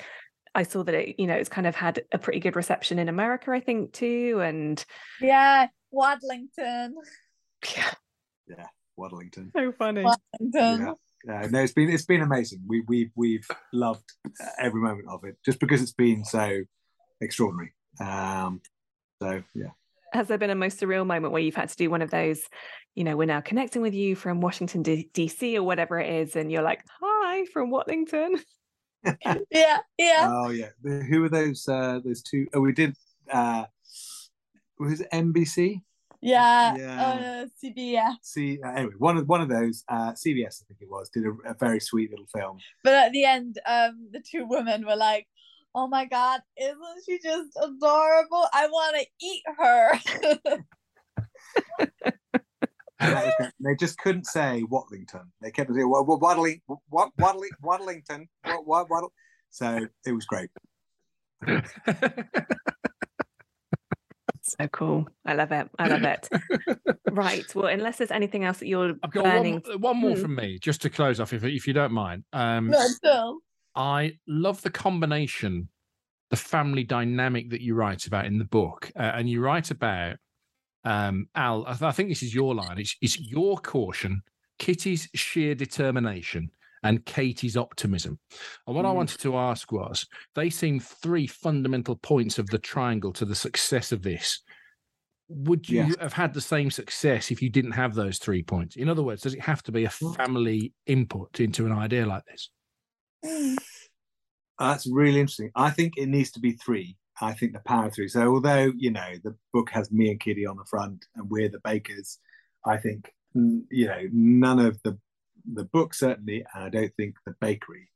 I saw that it, you know, it's kind of had a pretty good reception in America, I think, too. And Yeah, Wadlington. Waddlington. so funny. Wadlington. Yeah, no, it's been it's been amazing. We we we've loved every moment of it, just because it's been so extraordinary. Um, so yeah, Has there been a most surreal moment where you've had to do one of those, you know, we're now connecting with you from Washington, D- D.C. or whatever it is, and you're like, hi from Watlington? Yeah, yeah. oh yeah. Who are those? Uh, those two? Oh, we did. Uh, was it NBC? Yeah. yeah. Uh, CBS. See, uh, anyway, one of one of those. Uh, CBS, I think it was, did a, a very sweet little film. But at the end, um, the two women were like, "Oh my god, isn't she just adorable? I want to eat her." And that was great. they just couldn't say Watlington. They kept saying "Wa- wa- Waddling, what Waddling, Waddlington, what, what, Waddle. So it was great. So cool. I love it. I love it. right. Well, unless there's anything else that you're I've got burning. one, one more Hmm. from me, just to close off, if if you don't mind. Um, Not still. I love the combination, the family dynamic that you write about in the book, uh, and you write about um, Al. I, th- I think this is your line. It's, it's your caution, Kitty's sheer determination, and Katie's optimism. And what I Mm. wanted to ask was, they seem three fundamental points of the triangle to the success of this. Would you Yes. have had the same success if you didn't have those three points? In other words, does it have to be a Mm. family input into an idea like this? That's really interesting. I think it needs to be three. I think the power of three. So although you know the book has me and Kitty on the front, and we're the bakers, I think you know none of the the book certainly, and I don't think the bakery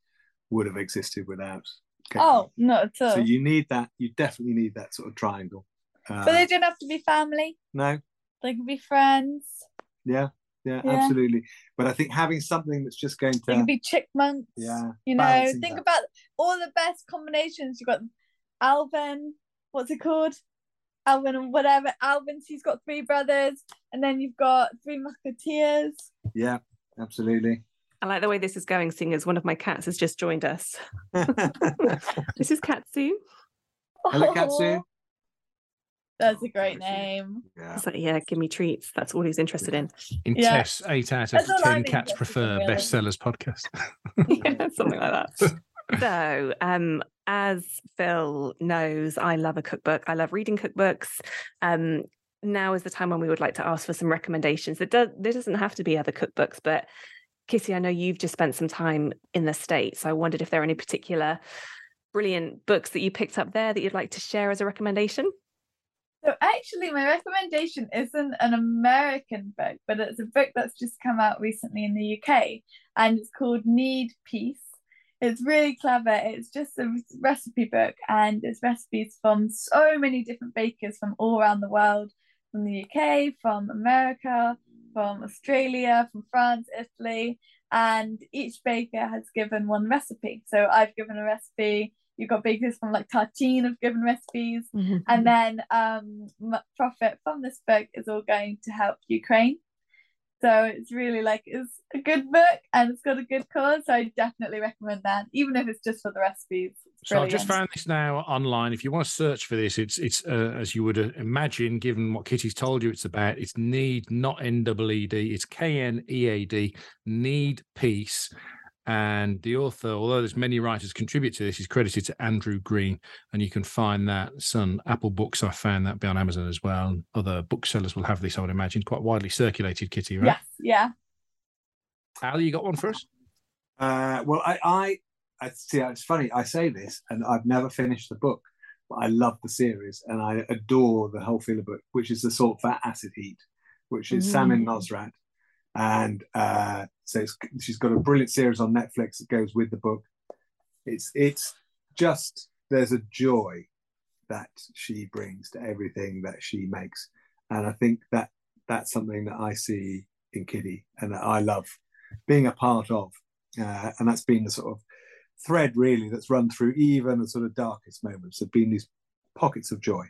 would have existed without. Katie. Oh, not at all. so you need that. You definitely need that sort of triangle. Uh, but they don't have to be family. no, They can be friends. yeah, yeah, Yeah. absolutely. But I think having something that's just going to could be chipmunks. Yeah, You know, think that. about all the best combinations. You've got Alvin, what's it called? Alvin and whatever. Alvin, he's got three brothers, and then you've got three musketeers. yeah, absolutely. I like the way this is going, seeing as one of my cats has just joined us. This is Katsu. Hello, Katsu. That's a great name. Yeah. It's like, yeah, give me treats. That's all he's interested in. In Yeah. Tess, eight out of That's ten cats prefer in, really. bestsellers podcast. yeah, something like that. So, um, as Phil knows, I love a cookbook. I love reading cookbooks. Um, now is the time when we would like to ask for some recommendations. It does. There doesn't have to be other cookbooks, but Kitty, I know you've just spent some time in the states. So I wondered if there are any particular brilliant books that you picked up there that you'd like to share as a recommendation. So actually, my recommendation isn't an American book, but it's a book that's just come out recently in the UK, and it's called Knead Peace. It's really clever. It's just a recipe book, and it's recipes from so many different bakers from all around the world, from the UK, from America, from Australia, from France, Italy, and each baker has given one recipe. So I've given a recipe. You've got bakers from like Tartine have given recipes and then um profit from this book is all going to help Ukraine. So it's really like it's a good book and it's got a good cause. So I definitely recommend that, even if it's just for the recipes. So I've just found this now online. If you want to search for this, it's it's uh, as you would uh, imagine, given what Kitty's told you it's about. It's knead, not N W E D. It's K N E A D. Knead peace. And the author, although there's many writers contribute to this, is credited to Andrew Green, and you can find that. Some Apple Books, I found that be on Amazon as well. And other booksellers will have this, I would imagine, quite widely circulated. Kitty, right? Yes, yeah. Ali, you got one for us? Uh, well, I, I, I see. It's funny. I say this, and I've never finished the book, but I love the series, and I adore the whole filler book, which is the salt, fat, acid, heat, which is Samin Nosrat, and uh, so she's got a brilliant series on Netflix that goes with the book. It's it's just there's a joy that she brings to everything that she makes, and I think that that's something that I see in Kitty and that I love being a part of. Uh, and that's been the sort of thread really that's run through even the sort of darkest moments have been these pockets of joy.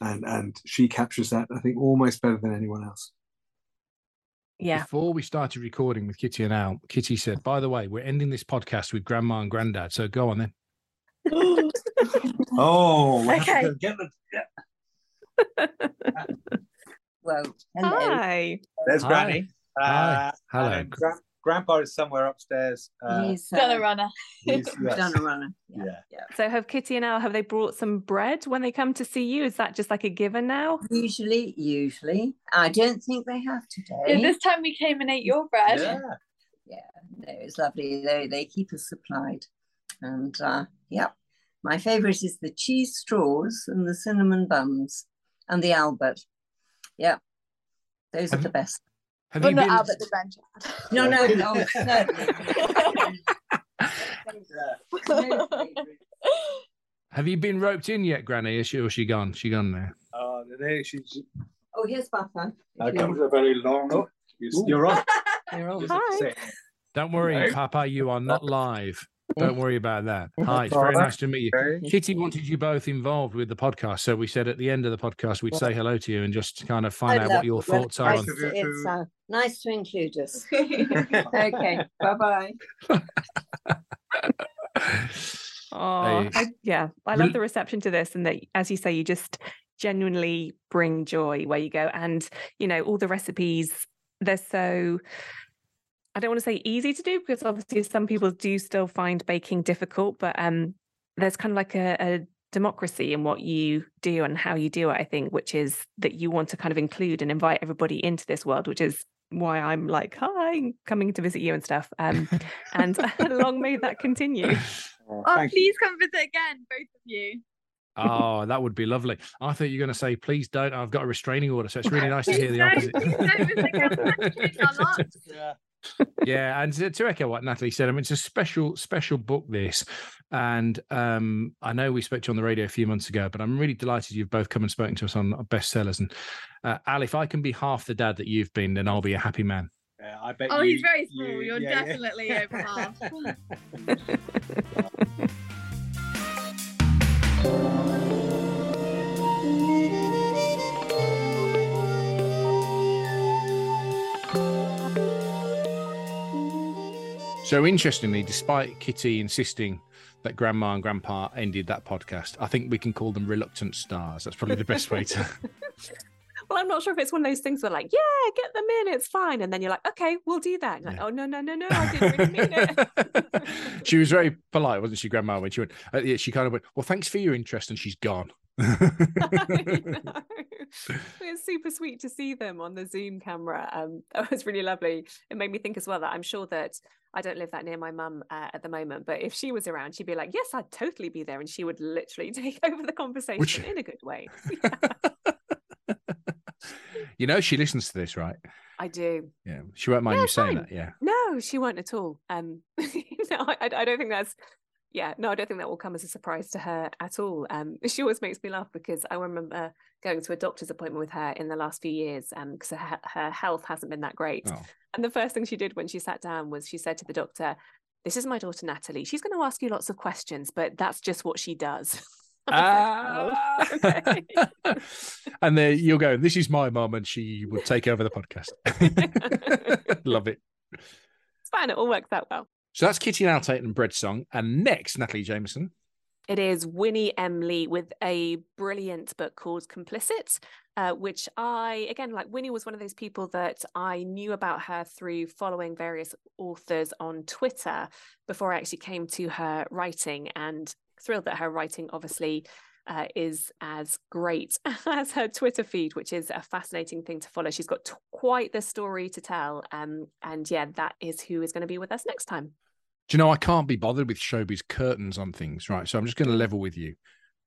And and she captures that i think almost better than anyone else Yeah. Before we started recording with Kitty and Al, Kitty said, "By the way, we're ending this podcast with Grandma and Granddad. So go on then." oh we have to Okay. go get Well, hello. Hi. there's Hi. granny Hi. Uh, Hello. Gra- grandpa is somewhere upstairs uh, He's Done a uh, runner. he's- yes. done a runner. yeah So have Kitty and Al, have they brought some bread when they come to see you? Is that just like a given now? Usually, usually, I don't think they have Yeah, today. this time we came and ate your bread. yeah yeah, no, it's lovely. They they keep us supplied, and uh, yeah, my favourite is the cheese straws and the cinnamon buns and the Albert. Yeah, those are the best. Have But you not been? Albert the grandchild. No, no, no. No. Have you been roped in yet, Granny? Is she or she gone? She gone now. oh today she's Oh, here's Papa. uh, comes a very long oh, you- you're on You're on. Just have to Hi. Don't worry, Hello. Papa. You are not live. Don't worry about that. Hi, it's very nice to meet you. Kitty wanted you both involved with the podcast, so we said at the end of the podcast we'd say hello to you and just kind of find I out what your thoughts are nice on. Nice of you to- It's uh, nice to include us. Okay, bye bye. Oh, I, yeah. I love the reception to this, and that, as you say, you just genuinely bring joy where you go. And you know, all the recipes they're so. I don't want to say easy to do because obviously some people do still find baking difficult, but um, there's kind of like a, a democracy in what you do and how you do it. I think, which is that you want to kind of include and invite everybody into this world, which is why I'm like, hi, coming to visit you and stuff. Um, and long may that continue. Oh, Oh, thank you. please come visit again, both of you. Oh, that would be lovely. I thought you were going to say, please don't. I've got a restraining order. So it's really nice to hear the opposite. please don't visit again. Thank you a lot. Yeah. Yeah, and to, to, echo what Natalie said, I mean, it's a special, special book. This, and um, I know we spoke to you on the radio a few months ago, but I'm really delighted you've both come and spoken to us on bestsellers. And uh, Al, if I can be half the dad that you've been, then I'll be a happy man. Yeah, I bet. Oh, you, he's very small. You, You're yeah, definitely yeah. over half. So interestingly, despite Kitty insisting that Grandma and Grandpa ended that podcast, I think we can call them reluctant stars. That's probably the best way to. well, I'm not sure if it's one of those things where like, yeah, get them in, it's fine, and then you're like, okay, we'll do that. And like, oh no, no, no, no, I didn't really mean it. she was very polite, wasn't she, Grandma? When she went, uh, yeah, she kind of went, "Well, thanks for your interest," and she's gone. It's super sweet to see them on the Zoom camera. Um, that was really lovely. It made me think as well that I'm sure that I don't live that near my mum uh, at the moment, but if she was around, she'd be like, "Yes, I'd totally be there," and she would literally take over the conversation in a good way. you know, she listens to this, right? I do. Yeah, she won't mind Yeah, you saying fine. that. Yeah. No, she won't at all. Um, no, I, I don't think that's. Yeah, no, I don't think that will come as a surprise to her at all. Um, she always makes me laugh because I remember going to a doctor's appointment with her in the last few years, um, because her, her health hasn't been that great. Oh. And the first thing she did when she sat down was she said to the doctor, "This is my daughter Natalie. She's going to ask you lots of questions, but that's just what she does." Like, "Oh, okay." Ah. and then you'll go, This is my mum, and she would take over the podcast. Love it. It's fine. It all works out well. So that's Kitty and Al Tait and Breadsong. And next, Natalie Jamieson. It is Winnie. Li with a brilliant book called Complicit, uh, which I, again, like Winnie was one of those people that I knew about her through following various authors on Twitter before I actually came to her writing and thrilled that her writing obviously uh, is as great as her Twitter feed, which is a fascinating thing to follow. She's got t- quite the story to tell. Um, and yeah, that is who is going to be with us next time. Do you know, I can't be bothered with showbiz curtains on things, right? So I'm just going to level with you.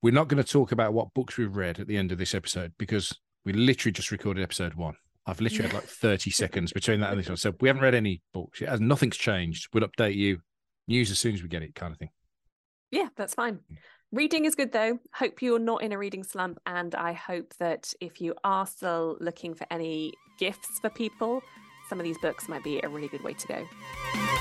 We're not going to talk about what books we've read at the end of this episode because we literally just recorded episode one. I've literally had like 30 seconds between that and this one. So we haven't read any books. It has nothing's changed. We'll update you. News as soon as we get it, kind of thing. Yeah, that's fine. Reading is good though. Hope you're not in a reading slump. And I hope that if you are still looking for any gifts for people, some of these books might be a really good way to go.